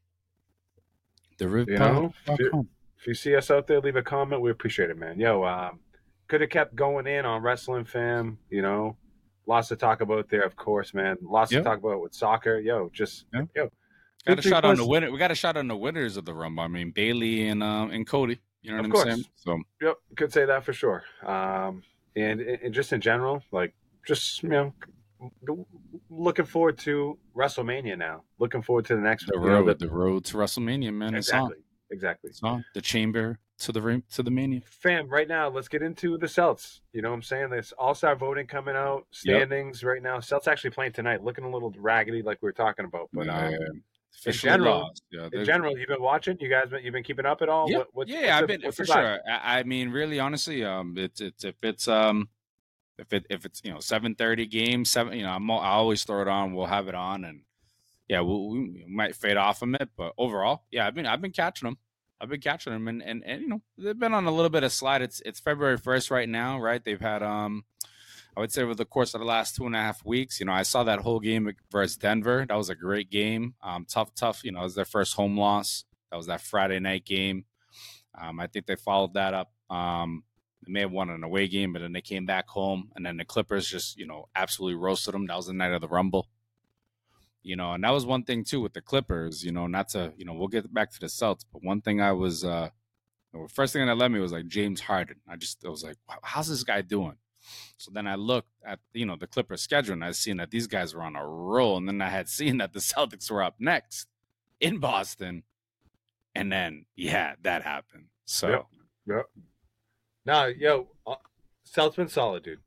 If you see us out there, leave a comment. We appreciate it, man. Yo, um, could have kept going in on wrestling, fam. You know, lots to talk about there, of course, man. Lots Yeah. to talk about with soccer. Yo, just Yeah. yo, Got a shot on the winner. We got a shot on the winners of the Rumble. I mean, Bayley and um and Cody. You know what course. I'm saying? So Yep, could say that for sure. Um, and, and just in general, like, just you know, looking forward to WrestleMania now. Looking forward to the next the know, road, the road to WrestleMania, man. It's on. exactly. exactly. So the chamber to the to the mania. Fam, right now, let's get into the Celts. You know what I'm saying? This All Star voting coming out, standings right now. Celts actually playing tonight, looking a little raggedy, like we were talking about. But um, In general, lost. Yeah, in general, you've been watching. You guys, been, you've been keeping up at all? Yeah, What, what's, yeah, what's I've the- been for sure. I, I mean, really, honestly, um, it's it's if it's um, if it if it's you know seven thirty game seven, you know, I'm I always throw it on. We'll have it on, and yeah, we'll, we might fade off from it, but overall, yeah, I've been I've been catching them. I've been catching them, and, and and you know they've been on a little bit of slide. It's it's February first right now, right? They've had um, I would say over the course of the last two and a half weeks, you know, I saw that whole game versus Denver. That was a great game. Um, tough, tough. You know, it was their first home loss. That was that Friday night game. Um, I think they followed that up. Um, they may have won an away game, but then they came back home, and then the Clippers just you know absolutely roasted them. That was the night of the Rumble. You know, and that was one thing too with the Clippers. You know, not to you know we'll get back to the Celtics, but one thing I was uh, the first thing that led me was like James Harden. I just I was like, how's this guy doing? So then I looked at you know the Clippers schedule and I seen that these guys were on a roll, and then I had (laughs) seen that the Celtics were up next in Boston, and then yeah, that happened. So Yep. Yep. No, yo, uh, Celts been solid, dude.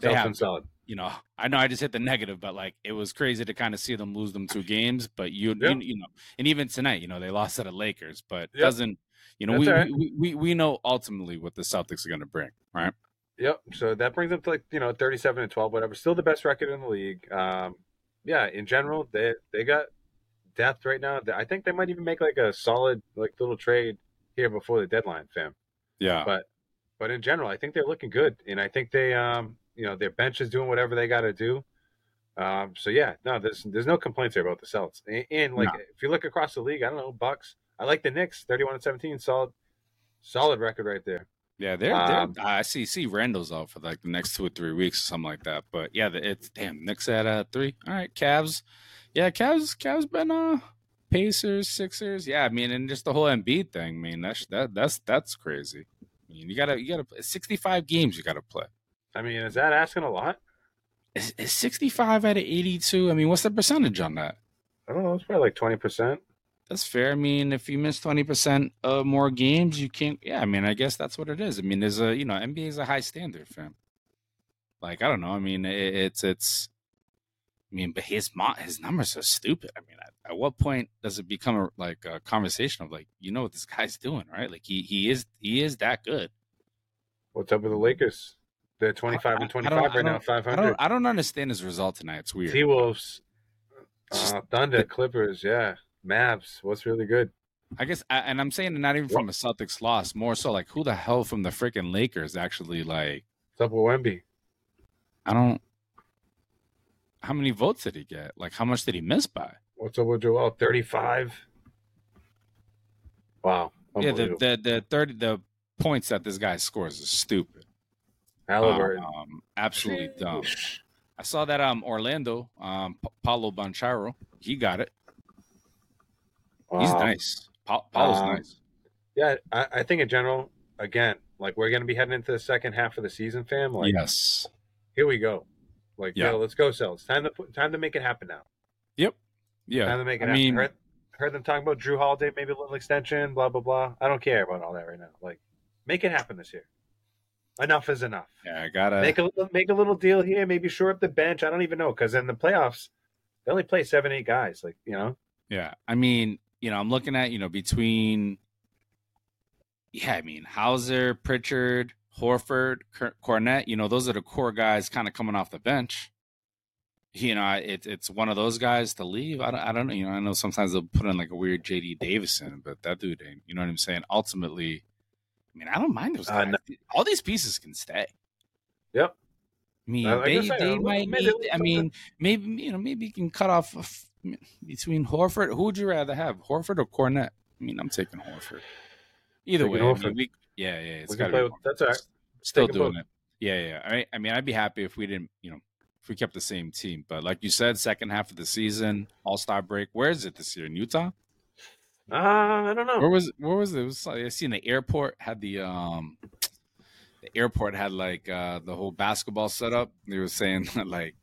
They have. been solid. you know, I know I just hit the negative, but like it was crazy to kind of see them lose them two games. But you, Yeah. you, you know, and even tonight, you know, they lost to the Lakers, but Yep. doesn't, you know, we, right. we, we we know ultimately what the Celtics are going to bring, right? Yep. So that brings them to like you know thirty-seven and twelve, whatever. Still the best record in the league. Um, yeah. In general, they they got depth right now. I think they might even make like a solid like little trade here before the deadline, fam. Yeah, But but in general, I think they're looking good, and I think they um you know their bench is doing whatever they got to do. Um, so yeah, no, there's there's no complaints here about the Celtics. And, and like No. if you look across the league, I don't know Bucks. I like the Knicks, thirty-one and seventeen, solid, solid record right there. Yeah, they're, Um, they're I see see Randle's out for like the next two or three weeks or something like that. But yeah, the, it's damn Knicks at uh three. All right, Cavs. Yeah, Cavs Cavs been uh Pacers, Sixers. Yeah, I mean, and just the whole Embiid thing. I mean, that's that that's that's crazy. I mean, you gotta you gotta sixty five games you gotta play. I mean, is that asking a lot? Is, is sixty five out of eighty two? I mean, what's the percentage on that? I don't know. It's probably like twenty percent. That's fair. I mean, if you miss twenty percent of more games, you can't. Yeah, I mean, I guess that's what it is. I mean, there's a you know NBA is a high standard, fam. Like I don't know. I mean, it, it's it's. I mean, but his mo- his numbers are stupid. I mean, at, at what point does it become a, like a conversation of like, you know what this guy's doing, right? Like he he is he is that good. What's up with the Lakers? They're twenty-five I- I and twenty-five right now, don't- I don't. I don't understand his result tonight. It's weird. T Wolves, uh, Thunder, Clippers, yeah, Mavs. What's really good? I guess, I- and I'm saying not even from a Celtics loss, more so like who the hell from the freaking Lakers actually like What's up with Wemby? I don't. How many votes did he get? Like, how much did he miss by? What's up with Joel? Thirty-five. Wow. Yeah, the, the the thirty the points that this guy scores is stupid. Halliburton. Um, absolutely dumb. I saw that um Orlando um Pa- Paolo Banchero he got it. He's nice. Pa- Paolo's Um, nice. Yeah, I, I think in general, again, like we're gonna be heading into the second half of the season, fam. Like yes. here we go. Like Yeah. yo, let's go, Cells. Time to put, time to make it happen now. Yep. Yeah. Time to make it I happen. mean, heard, heard them talking about Jrue Holiday, maybe a little extension, blah blah blah. I don't care about all that right now. Like, make it happen this year. Enough is enough. yeah, I gotta. make a little, make a little deal here. Maybe shore up the bench. I don't even know because in the playoffs, they only play seven, eight guys. Like you know, Yeah, I mean, you know, I'm looking at you know between. Yeah, I mean Hauser, Pritchard, Horford, Cor- Kornet. You know, those are the core guys kind of coming off the bench. You know, it, it's one of those guys to leave. I don't, I don't know. You know, I know sometimes they'll put in like a weird JD Davison, but that dude ain't. You know what I'm saying? Ultimately, I mean, I don't mind those Uh, guys. All these pieces can stay. Yep. I mean, Uh, I they, they might maybe need. I mean, maybe you know, maybe you can cut off between Horford. Who would you rather have, Horford or Kornet? I mean, I'm taking Horford. Either Taking way, I mean, we, yeah, yeah, it's got to be. with. That's all right. Still doing both. it. Yeah, yeah. I, I mean, I'd be happy if we didn't, you know, if we kept the same team. But like you said, second half of the season, All Star break. Where is it this year? In Utah? Uh, I don't know. Where was where was it? It was like, I seen the airport had the um the airport had like uh the whole basketball setup. They were saying (laughs) that like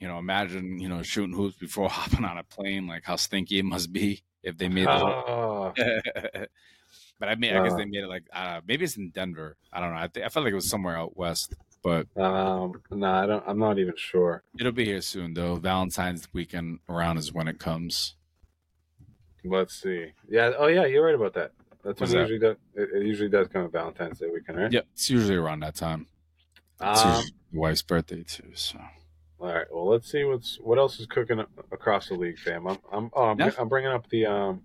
you know, imagine you know shooting hoops before (laughs) hopping on a plane, like how stinky it must be if they made. Oh, The... (laughs) but I mean, I guess Uh. they made it like uh, maybe it's in Denver. I don't know. I, th- I felt like it was somewhere out west, but um, no, I don't. I'm not even sure. it'll be here soon though. Valentine's weekend around is when it comes. Let's see. Yeah. Oh, yeah. You're right about that. That's when it that? usually does. It, it usually does come at Valentine's Day weekend, right? Yep, it's usually around that time. It's Um, usually the wife's birthday too. So all right. Well, let's see what's what else is cooking across the league, fam. I'm I'm oh, I'm. I'm bringing up the um.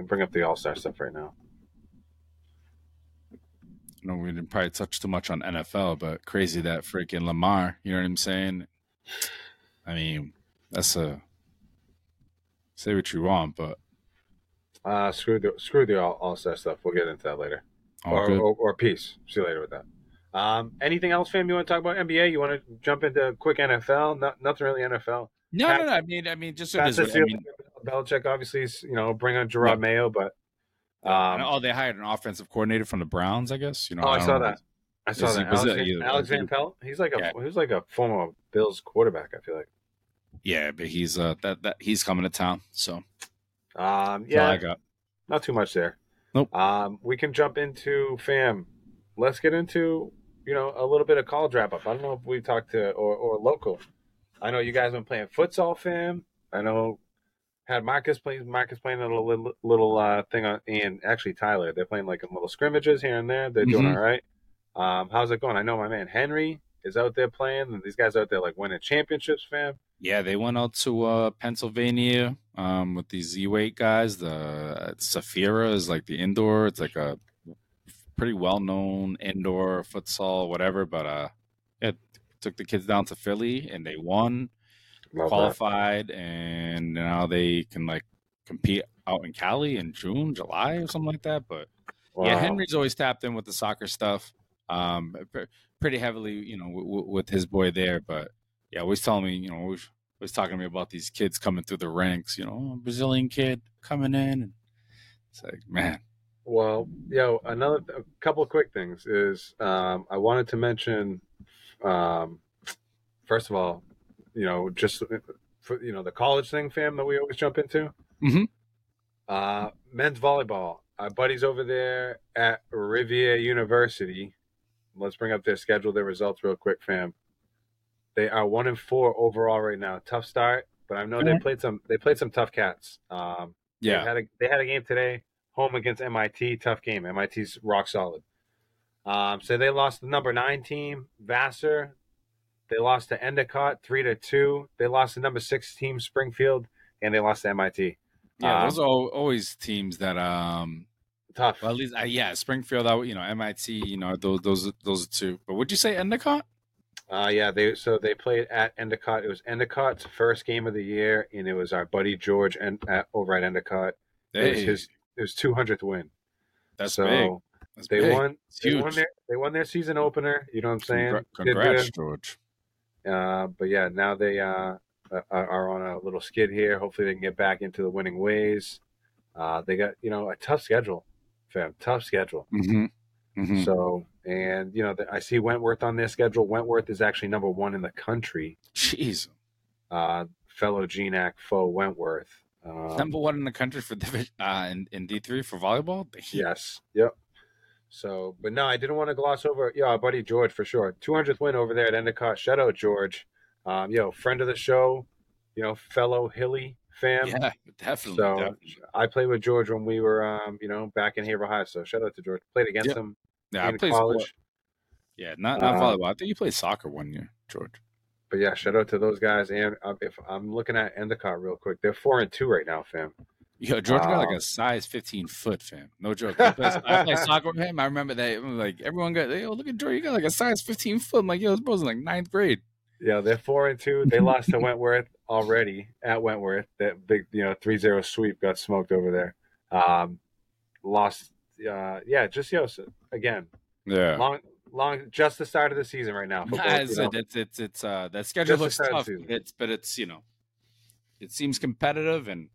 I bring up the All Star stuff right now. you know, we didn't probably touch too much on NFL, but crazy that freaking Lamar, you know what I'm saying? I mean, that's a say what you want, but Uh, screw the screw the All All Star stuff. We'll get into that later. all or, good. or or peace. See you later with that. Um, anything else, fam? You want to talk about NBA? You want to jump into quick NFL? Not, nothing really NFL. no, Pat- no, no. I mean, I mean, just so Pat this. I mean, Belichick obviously is you know bring on Jerod Yeah. Mayo, but um, oh, they hired an offensive coordinator from the Browns, I guess. You know, Oh, I don't saw know. that. I saw Is that. was Alex, it- Van, either- Alex Van Pelt. He's like a Yeah. he was like a former Bills quarterback. I feel like. Yeah, but he's uh that that he's coming to town, so Um, all I yeah, got. not too much there. Nope. Um, we can jump into fam. Let's get into you know a little bit of college wrap up. I don't know if we talked to or or local. I know you guys been playing futsal, fam. I know had Marcus playing Marcus playing a little little uh, thing on, and actually Tyler. They're playing like a little scrimmages here and there. They're doing Mhm. all right. Um, how's it going? I know my man Henry is out there playing, and these guys out there like winning championships, fam. Yeah, they went out to uh, Pennsylvania um, with these Z-weight guys. The Safira is like the indoor. It's like a pretty well-known indoor futsal, whatever. But uh, yeah, took the kids down to Philly and they won, Love that. qualified, and now they can like compete out in Cali in June, July, or something like that. But yeah, Henry's always tapped in with the soccer stuff, um, pretty heavily, you know, w- w- with his boy there. But yeah, always telling me, you know, always, always talking to me about these kids coming through the ranks. You know, "Oh, Brazilian kid coming in, and it's like, man, Well, yo, another a couple of quick things is um, I wanted to mention, um, first of all, you know, just for you know the college thing, fam, that we always jump into. Mhm. Uh, men's volleyball. Our buddies over there at Riviera University. Let's bring up their schedule, their results, real quick, fam. They are one and four overall right now. Tough start, but I know they played some. They played some tough cats. Um, yeah, they had a they had a game today, home against MIT. Tough game. MIT's rock solid. Um, so they lost the number nine team, Vassar. They lost to Endicott three to two. They lost the number six team, Springfield, and they lost to MIT. yeah. Um, those are always teams that, um, tough. well, at least, uh, yeah, Springfield, I- you know, MIT, you know, those, those, those are two. But would you say Endicott? Uh, yeah, they so they played at Endicott. It was Endicott's first game of the year, and it was our buddy George and over at Endicott. It was Hey, his his two hundredth win. that's so big. That's they big. won. It's They huge. won their they won their season opener. You know what I'm saying? Congra- congrats. George. Uh, but yeah, now they uh, are- on a little skid here. Hopefully, they can get back into the winning ways. Uh, they got you know a tough schedule, fam. Tough schedule. hmm hmm So and you know the, I see Wentworth on their schedule. Wentworth is actually number one in the country. Jeez. Uh, fellow GNAC foe Wentworth. Um, Number one in the country for (laughs) division uh, in, in D three for volleyball. Yes. Yep. So, but no, I didn't want to gloss over. Yeah, our buddy George for sure. 200th win over there at Endicott. Shout out George. Um, yo, friend of the show. You know, fellow Hilly fam. yeah, definitely. So definitely. I played with George when we were, um, you know, back in Haverhill High. So shout out to George. Played against Yep. him yeah, I played college. sport. Yeah, not not Uh, volleyball. I think you played soccer one year, George. But yeah, shout out to those guys. And uh, if I'm looking at Endicott real quick, they're four and two right now, fam. Yo, George got like a size 15 foot, fam. No joke. I played, I played (laughs) soccer with him. I remember that. was Like everyone got, yo, look at George. You got like a size 15 foot. I'm like, yo, this bro's in like ninth grade. Yeah, they're four and two. They lost to Wentworth already at Wentworth. That big, you know, 3-0 sweep got smoked over there. Um, lost. Uh, yeah, just you know, so- again, Yeah. long, long, just the start of the season right now. Nah, it's, you know. it's it's it's uh that schedule Just looks tough. It's but it's you know, it seems competitive and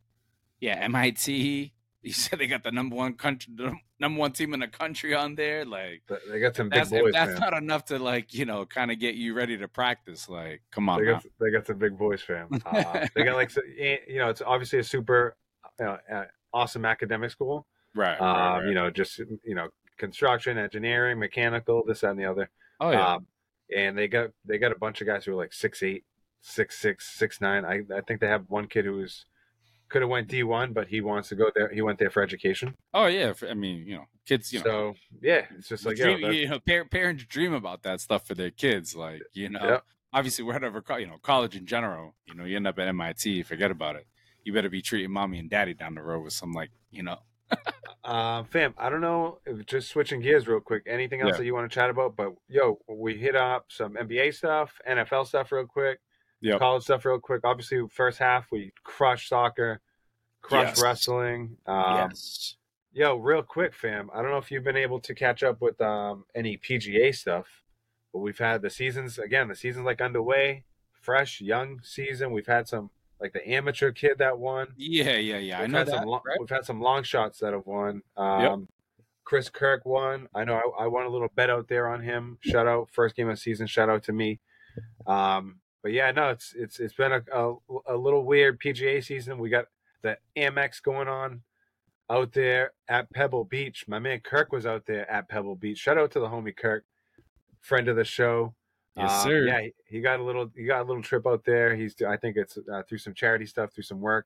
yeah, MIT. (laughs) You said they got the number one country, number one team in the country on there. Like They got some big that's boys, that's man. not enough to like you know kind of get you ready to practice. Like come on, They got they got some big boys, fam. (laughs) Uh, they got like eh, you know, it's obviously a super you know, uh, awesome academic school. right, Um, right, right. You know, just you know, construction, engineering, mechanical, this that, and the other. oh yeah, Um, and they got they got a bunch of guys who are like six eight, six six, six nine. I I think they have one kid who was could have went D one, but he wants to go there. He went there for education. oh yeah. I mean, you know, kids, you know, so yeah, it's just like dream, yo, you know, parents dream about that stuff for their kids. Like you know, Yep. obviously whatever, you know, college in general. You know, you end up at MIT, forget about it. You better be treating mommy and daddy down the road with some like you know. Uh, fam, I don't know. If, just switching gears real quick. Anything else Yeah. that you want to chat about? But yo, we hit up some NBA stuff, NFL stuff real quick, Yep. college stuff real quick. Obviously, first half we crushed soccer, crushed Yes. wrestling. Um, yes. Yo, real quick, fam. I don't know if you've been able to catch up with um, any PGA stuff, but we've had the seasons again. The season's like underway, fresh, young season. We've had some like the amateur kid that won. Yeah, yeah, yeah. I We've know had that. some. Long, right? We've had some long shots that have won. Um, Chris Kirk won. I know I, I won a little bet out there on him. Shout out first game of season. Shout out to me. Um, but yeah, no, it's it's it's been a, a a little weird PGA season. We got the Amex going on out there at Pebble Beach. My man Kirk was out there at Pebble Beach. Shout out to the homie Kirk, friend of the show. Yes, Um, sir. Yeah, he, he got a little he got a little trip out there. He's I think it's uh, through some charity stuff, through some work.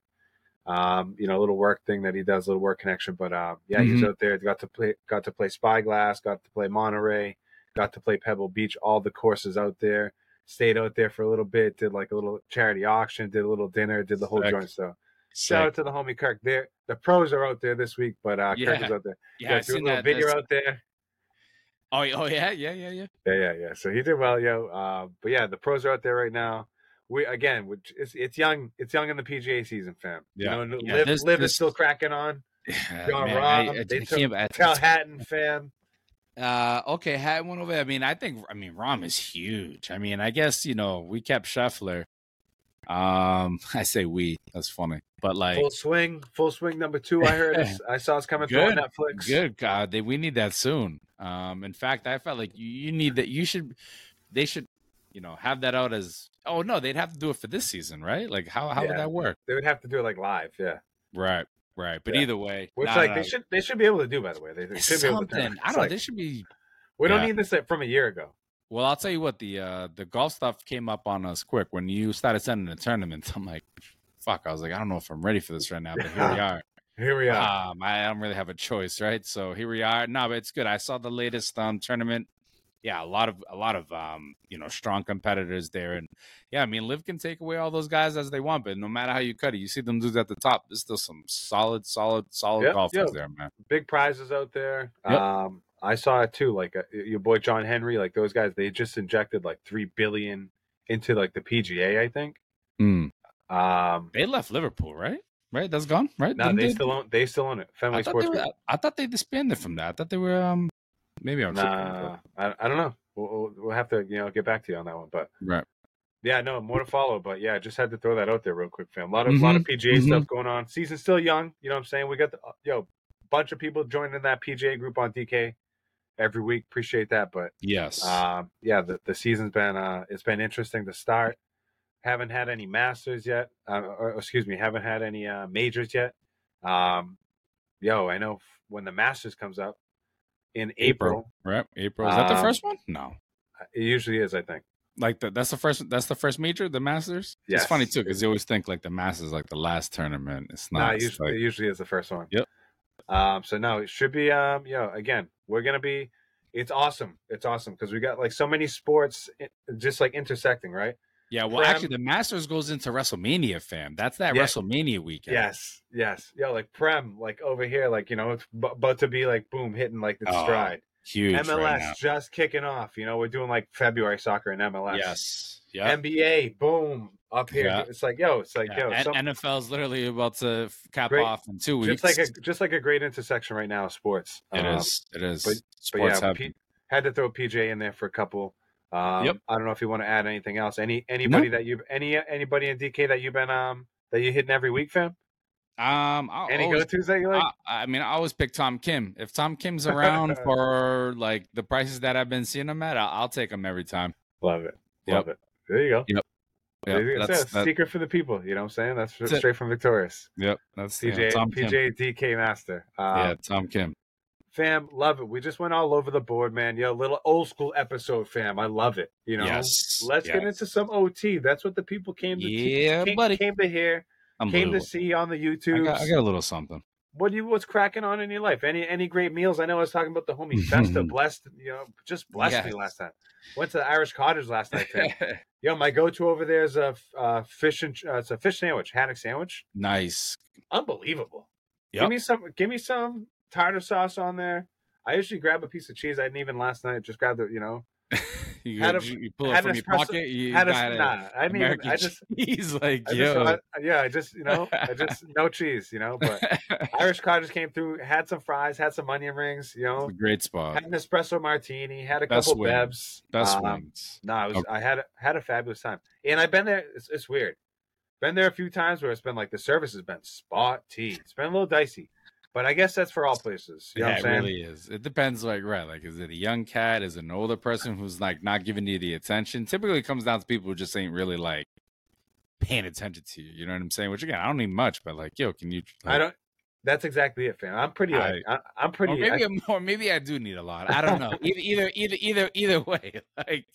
Um, you know, a little work thing that he does, a little work connection. But uh, yeah, he was Mhm. out there. Got to play, got to play Spyglass, got to play Monterey, got to play Pebble Beach. All the courses out there. Stayed out there for a little bit. Did like a little charity auction. Did a little dinner. Did the whole Sick. joint. So Sick. shout out to the homie Kirk. There, the pros are out there this week, but uh, Kirk is out there. Yeah, I threw a little that. video That's- out there. Oh, oh yeah, yeah, yeah, yeah. Yeah, yeah, yeah. So he did well, yo. Uh, but yeah, the pros are out there right now. We again, which it's it's young, it's young in the PGA season, fam. Yeah. You know, Yeah, live, this- live this- is still cracking on. John Man, Rahm, I- I- they I took I- Hatton, fam. Uh, okay, had went over. there. I mean, I think. I mean, Rahm is huge. I mean, I guess you know we kept Scheffler. Um, (laughs) I say we. That's funny, but like, Full swing, full swing number two. I heard. I (laughs) saw it's coming through Netflix. good God, they, we need that soon. Um, in fact, I felt like you, need that. You should. They should. You know, have that out as. Oh no, they'd have to do it for this season, right? Like, how how Yeah. would that work? They would have to do it like live, yeah. Right, right. But Yeah. either way, Which nah, like nah, they should they should be able to do. By the way, they, they should be able to. do something. I don't. know. like, They should be we don't yeah. need this from a year ago. Well, I'll tell you what the uh the golf stuff came up on us quick when you started sending the tournaments. I'm like, fuck. I was like, I don't know if I'm ready for this right now, but here we (laughs) are. Here we are. Um, I don't really have a choice, right? So here we are. No, but it's good. I saw the latest um tournament. Yeah, a lot of a lot of um you know strong competitors there, and yeah, I mean, Liv can take away all those guys as they want, but no matter how you cut it, you see them dudes at the top. There's still some solid, solid, solid Yep, golfers yep. there, man. big prizes out there. Yep. Um, I saw it too. Like uh, your boy John Henry, like those guys, they just injected like three billion into like the PGA. I think. Mm. Um, They left Liverpool, right? Right, that's gone, right? no, Didn't they still own. They still own it. Fenway I Sports were, Group. I thought they disbanded from that. I thought they were um maybe I'm Nah, I, I don't know. We'll, we'll, we'll have to you know get back to you on that one, but. right. Yeah, no, more to follow, but yeah, just had to throw that out there real quick, fam. A lot of a lot of PGA mhm. stuff going on. Season's still young, you know what I'm saying? We got the yo bunch of people joining that PGA group on DK every week. Appreciate that, but Yes. um, yeah, the, the season's been uh, it's been interesting to start. Haven't had any Masters yet, uh, or excuse me, haven't had any uh, majors yet. Um, yo, I know f- when the Masters comes up in April, April. right? April. Is that the Um, first one? No. it usually is, I think. Like the, that's the first that's the first major, the Masters. Yes. It's funny too because you always think like the Masters like the last tournament. It's No, not. It's usually, like- it usually is the first one. Yep. Um, so no, it should be. Um, know, again, we're gonna be. It's awesome. It's awesome because we got like so many sports, just like intersecting, right? Yeah. Well, Prem- actually, the Masters goes into WrestleMania, fam. That's that Yeah. WrestleMania weekend. Yes, yes. Yeah, like Prem, like over here, like you know, it's b- about to be like boom, hitting like the Oh, stride. Huge. MLS right just kicking off. You know, we're doing like February soccer in MLS. Yes. Yeah. NBA, boom, up here. Yeah. It's like yo, it's like Yeah, yo, N- some, NFL's literally about to cap Great. off in two weeks. just like a just like a great intersection right now sports. It Um, is. It is. but- But Sports yeah, have P- had to throw PJ in there for a couple. Um, Yep. I don't know if you want to add anything else. Any anybody that you any anybody in DK that you've been um that you hitting every week, fam? Um, I'll Any go tos that you like? I, I mean, I always pick Tom Kim. If Tom Kim's around (laughs) for like the prices that I've been seeing him at, I'll, I'll take him every time. Love it. Yep. Love it. There you go. Yep. You that's, That's that- secret for the people. You know what I'm saying? That's That's it. straight from Victorious. yep, that's yeah, PJ, Kim. DK Master. Um, yeah, Tom Kim. Fam, love it. We just went all over the board, man. Yo, little old school episode, fam. I love it. You know, Yes, let's get into some OT. That's what the people came to Yeah, came, buddy. came to hear, came to see on the YouTube. got, I got a little something. what do you what's cracking on in your life? Any any great meals? I know I was talking about the homie Festa. (laughs) blessed, you know, just blessed me last time. Went to the Irish Cottage last night. Fam. (laughs) Yo, my go-to over there is a uh, fish and uh, it's a fish sandwich, haddock sandwich. nice. Unbelievable. Yep. Give me some. Give me some tartar sauce on there. I usually grab a piece of cheese. I didn't even last night. Just grab the, you know, You, Had a- you, pull it from your pocket. You had a got it. nah. I mean, I just, (laughs) cheese, like I yo. just I- yeah, I just, you know, I just no cheese, you know. (laughs) But Irish Cottage came through, had some fries, had some onion rings, you know, a great spot. had an espresso martini, had a Best couple wings. bevs. Best Um, wings. No, it was, Okay. I had had a fabulous time, and I've been there. It's, it's weird. Been there a few times where it's been like the service has been spot tea. It's been a little dicey, but I guess that's for all places. You know yeah, it really is. It depends, like right, like is it a young cat? Is it an older person who's like not giving you the attention? Typically, it comes down to people who just ain't really like paying attention to you. You know what I'm saying? Which again, I don't need much, but like, yo, can you? Like, I don't. That's exactly it, fam. I'm pretty. I- like, I, I'm pretty. Or maybe, I- (laughs) or maybe I do need a lot. I don't know. (laughs) Either, either, either, either, either way. (laughs) Like,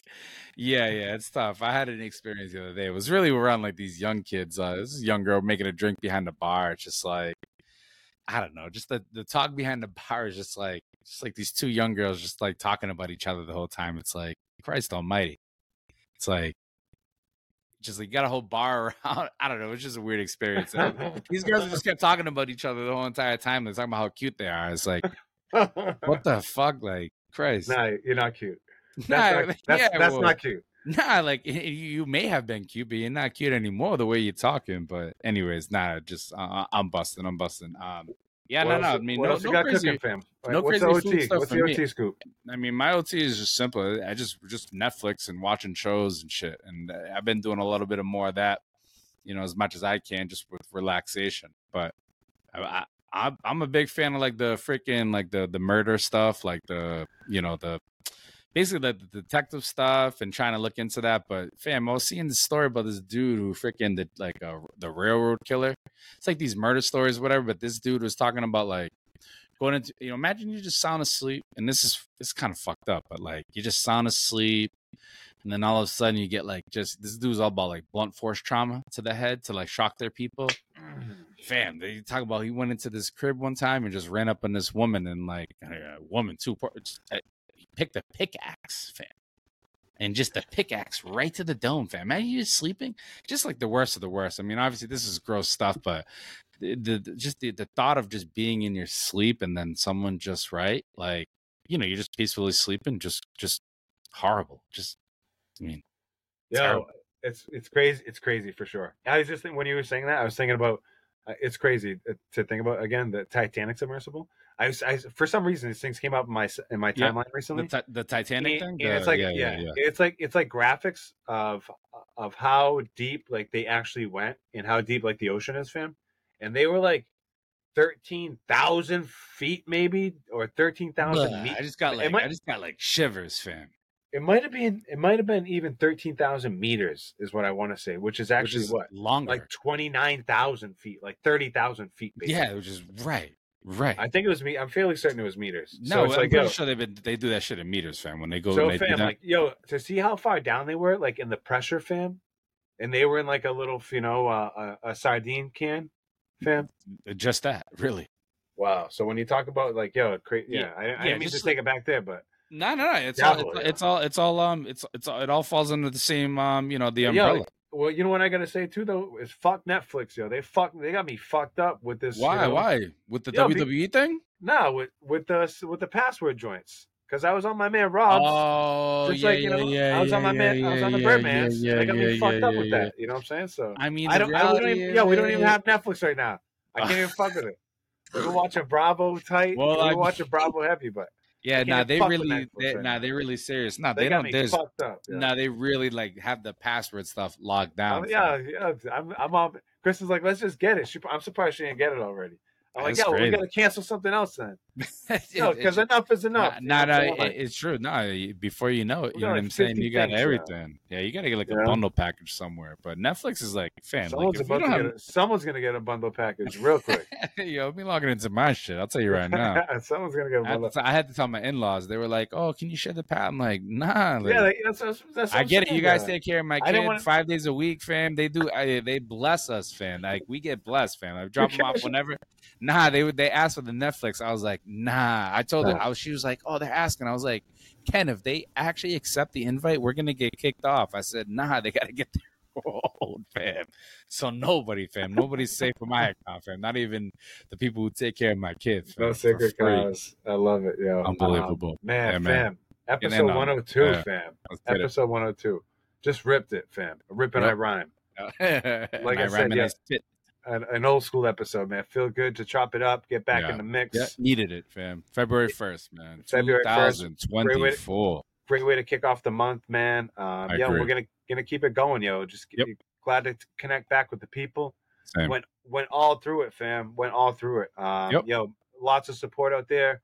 yeah, yeah, it's tough. I had an experience the other day. It was really around like these young kids. Uh, this young girl making a drink behind the bar. It's just like, I don't know. Just the the talk behind the bar is just like, just like these two young girls just like talking about each other the whole time. It's like Christ Almighty. It's like. Just like you got a whole bar (laughs) around. I don't know. It's just a weird experience. (laughs) These girls just kept talking about each other the whole entire time. They're talking about how cute they are. It's like, what (laughs) the fuck? Like, Christ. Nah, you're not cute. That's, not, that's, yeah, that's well, not cute. Nah, like you may have been cute, but you're not cute anymore the way you're talking. But anyways, nah, just uh, I'm busting. I'm busting. Um, yeah, what no, no. I mean, no, no crazy. cooking, fam? no What's crazy the OT? stuff What's for the me. Scoop? I mean, my OT is just simple. I just just Netflix and watching shows and shit. And uh, I've been doing a little bit of more of that, you know, as much as I can, just with relaxation. But I, I- I'm a big fan of like the freaking like the the murder stuff, like the you know the basically the, the detective stuff and trying to look into that. But fam, I was seeing the story about this dude who freaking did like a, the railroad killer. It's like these murder stories, whatever. But this dude was talking about like going into you know imagine you just sound asleep and this is it's kind of fucked up but like you just sound asleep and then all of a sudden you get like just this dude's all about like blunt force trauma to the head to like shock their people mm-hmm. fam they talk about he went into this crib one time and just ran up on this woman and like a woman too poor- just, he picked a pickaxe fam and just the pickaxe right to the dome fam imagine you just sleeping just like the worst of the worst i mean obviously this is gross stuff but the, the the- just the, the thought of just being in your sleep and then someone just right like you know you're just peacefully sleeping just just horrible just i mean yeah, it's it's crazy. It's crazy for sure. I was just thinking when you were saying that, I was thinking about. Uh, it's crazy uh, to think about again the Titanic submersible. I, was, I for some reason these things came up in my in my Yeah, timeline the, recently. ti- the titanic And- thing and it's oh, like yeah, it's like it's like graphics of of how deep like they actually went and how deep like the ocean is, fam. And they were like thirteen thousand feet, maybe or thirteen thousand meters. i just got like might- i just got like shivers fam It might have been it might have been even thirteen thousand meters is what I want to say, which is actually which is what longer like twenty nine thousand feet, like thirty thousand feet. Basically. yeah which is right right I think it was me. I'm fairly certain it was meters. no so it's i'm like pretty yo, sure been they do that shit in meters fam when they go so they fam, like yo, to see how far down they were, like in the pressure, fam, and they were in like a little, you know, uh, a, a sardine can, fam. just that really Wow. So when you talk about like yo, cra- yeah, Yeah, I, I yeah, didn't mean just to take it back there, but no no no it's all, it's, yeah. it's all it's all um it's it's all, it all falls under the same um you know the Yo, umbrella well, you know what I gotta say too though is fuck Netflix, yo. They fuck, they got me fucked up with this. you why know- why with the Yo, be- wwe thing No, with with the with the password joints. Because I was on my man Rob's. Oh, yeah, like you yeah, know, yeah, I was on my yeah, man, I was on the yeah, Birdman's. yeah, they got me fucked yeah, up with yeah, that. You know what I'm saying? So I mean, I don't, I, don't even, yeah, we don't even have Netflix right now. I can't even fuck with it. (laughs) We were watching Bravo tight. Well, we were watching Bravo heavy, but Yeah, nah, they really, they, right nah, now. they really serious. Nah, they, they, don't. There's, up. Yeah. nah, they really like have the password stuff locked down. Oh, yeah, yeah. I'm, I'm on Chris is like, let's just get it. She, I'm surprised she didn't get it already. I'm like, That's yo, we crazy. gotta cancel something else then. (laughs) No, because enough is enough. Nah, You know nah, what I'm it- saying? it's true. No, before you know it, you know what I'm saying. You got yeah. everything. Yeah, you got to get like a bundle package somewhere. But Netflix is like, fan, like Someone's about to don't get a, someone's gonna get a bundle package real quick. (laughs) yo, me logging into my shit. I'll tell you right now. (laughs) someone's gonna get a I had, to, I had to tell my in-laws. They were like, "Oh, can you share the pat?" I'm like, "Nah." like, yeah, like, that's, that's, that's I get it. You guys yeah. take care of my kid wanna- five days a week, fam. They do. I, they bless us, fam. Like we get blessed, fam. I drop them off whenever. Nah, they would. They asked for the Netflix. I was like, nah. I told her. I was. She was like, oh, they're asking. I was like, Ken, if they actually accept the invite, we're gonna get kicked off. I said, nah. They gotta get their (laughs) own, fam. So nobody, fam. Nobody's safe for my account, fam. Not even the people who take care of my kids. Fam, No sacred cows. I love it, yo. Unbelievable. Um, man, Yeah, man. fam. Episode in on 102, Yeah. fam. Let's get it. Episode 102. Just ripped it, fam. Rip and I rhyme. like I said, yeah. An, an old school episode, man. Feel good to chop it up, get back Yeah. in the mix. Yeah, needed it, fam. February first, man. February 1st. 2024. Great way to kick off the month, man. Um, yo, agree. we're gonna gonna keep it going, yo. Just Yep. glad to connect back with the people. Same. Went went all through it, fam. Went all through it. Um, Yep. Yo, lots of support out there.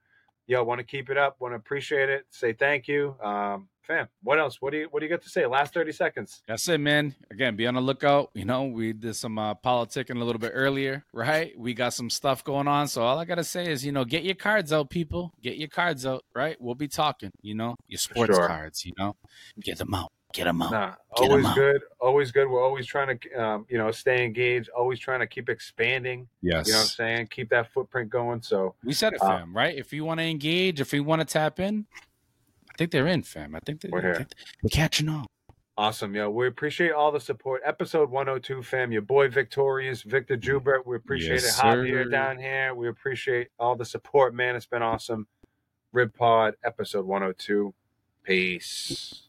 Yo, want to keep it up. Want to appreciate it. Say thank you, um, fam. What else? What do you What do you got to say? Last thirty seconds. That's it, man. Again, be on the lookout. You know, we did some uh, politicking a little bit earlier, right? We got some stuff going on. So all I gotta say is, you know, get your cards out, people. Get your cards out, right? We'll be talking. You know, your sports Sure. cards. You know, get them out. Get them out. Nah, Get 'em always out. good. Always good. We're always trying to, um, you know, stay engaged. Always trying to keep expanding. Yes. You know what I'm saying? Keep that footprint going. So we said it, Uh, fam. right? If you want to engage, if you want to tap in, I think they're in, fam. I think they, We're here. I think they're catching on. awesome, yo. We appreciate all the support. Episode 102, fam. Your boy Victorious, Victor Jubert. We appreciate Yes, it. Javier sir. down here. We appreciate all the support, man. It's been awesome. Riv Pod, episode 102. Peace.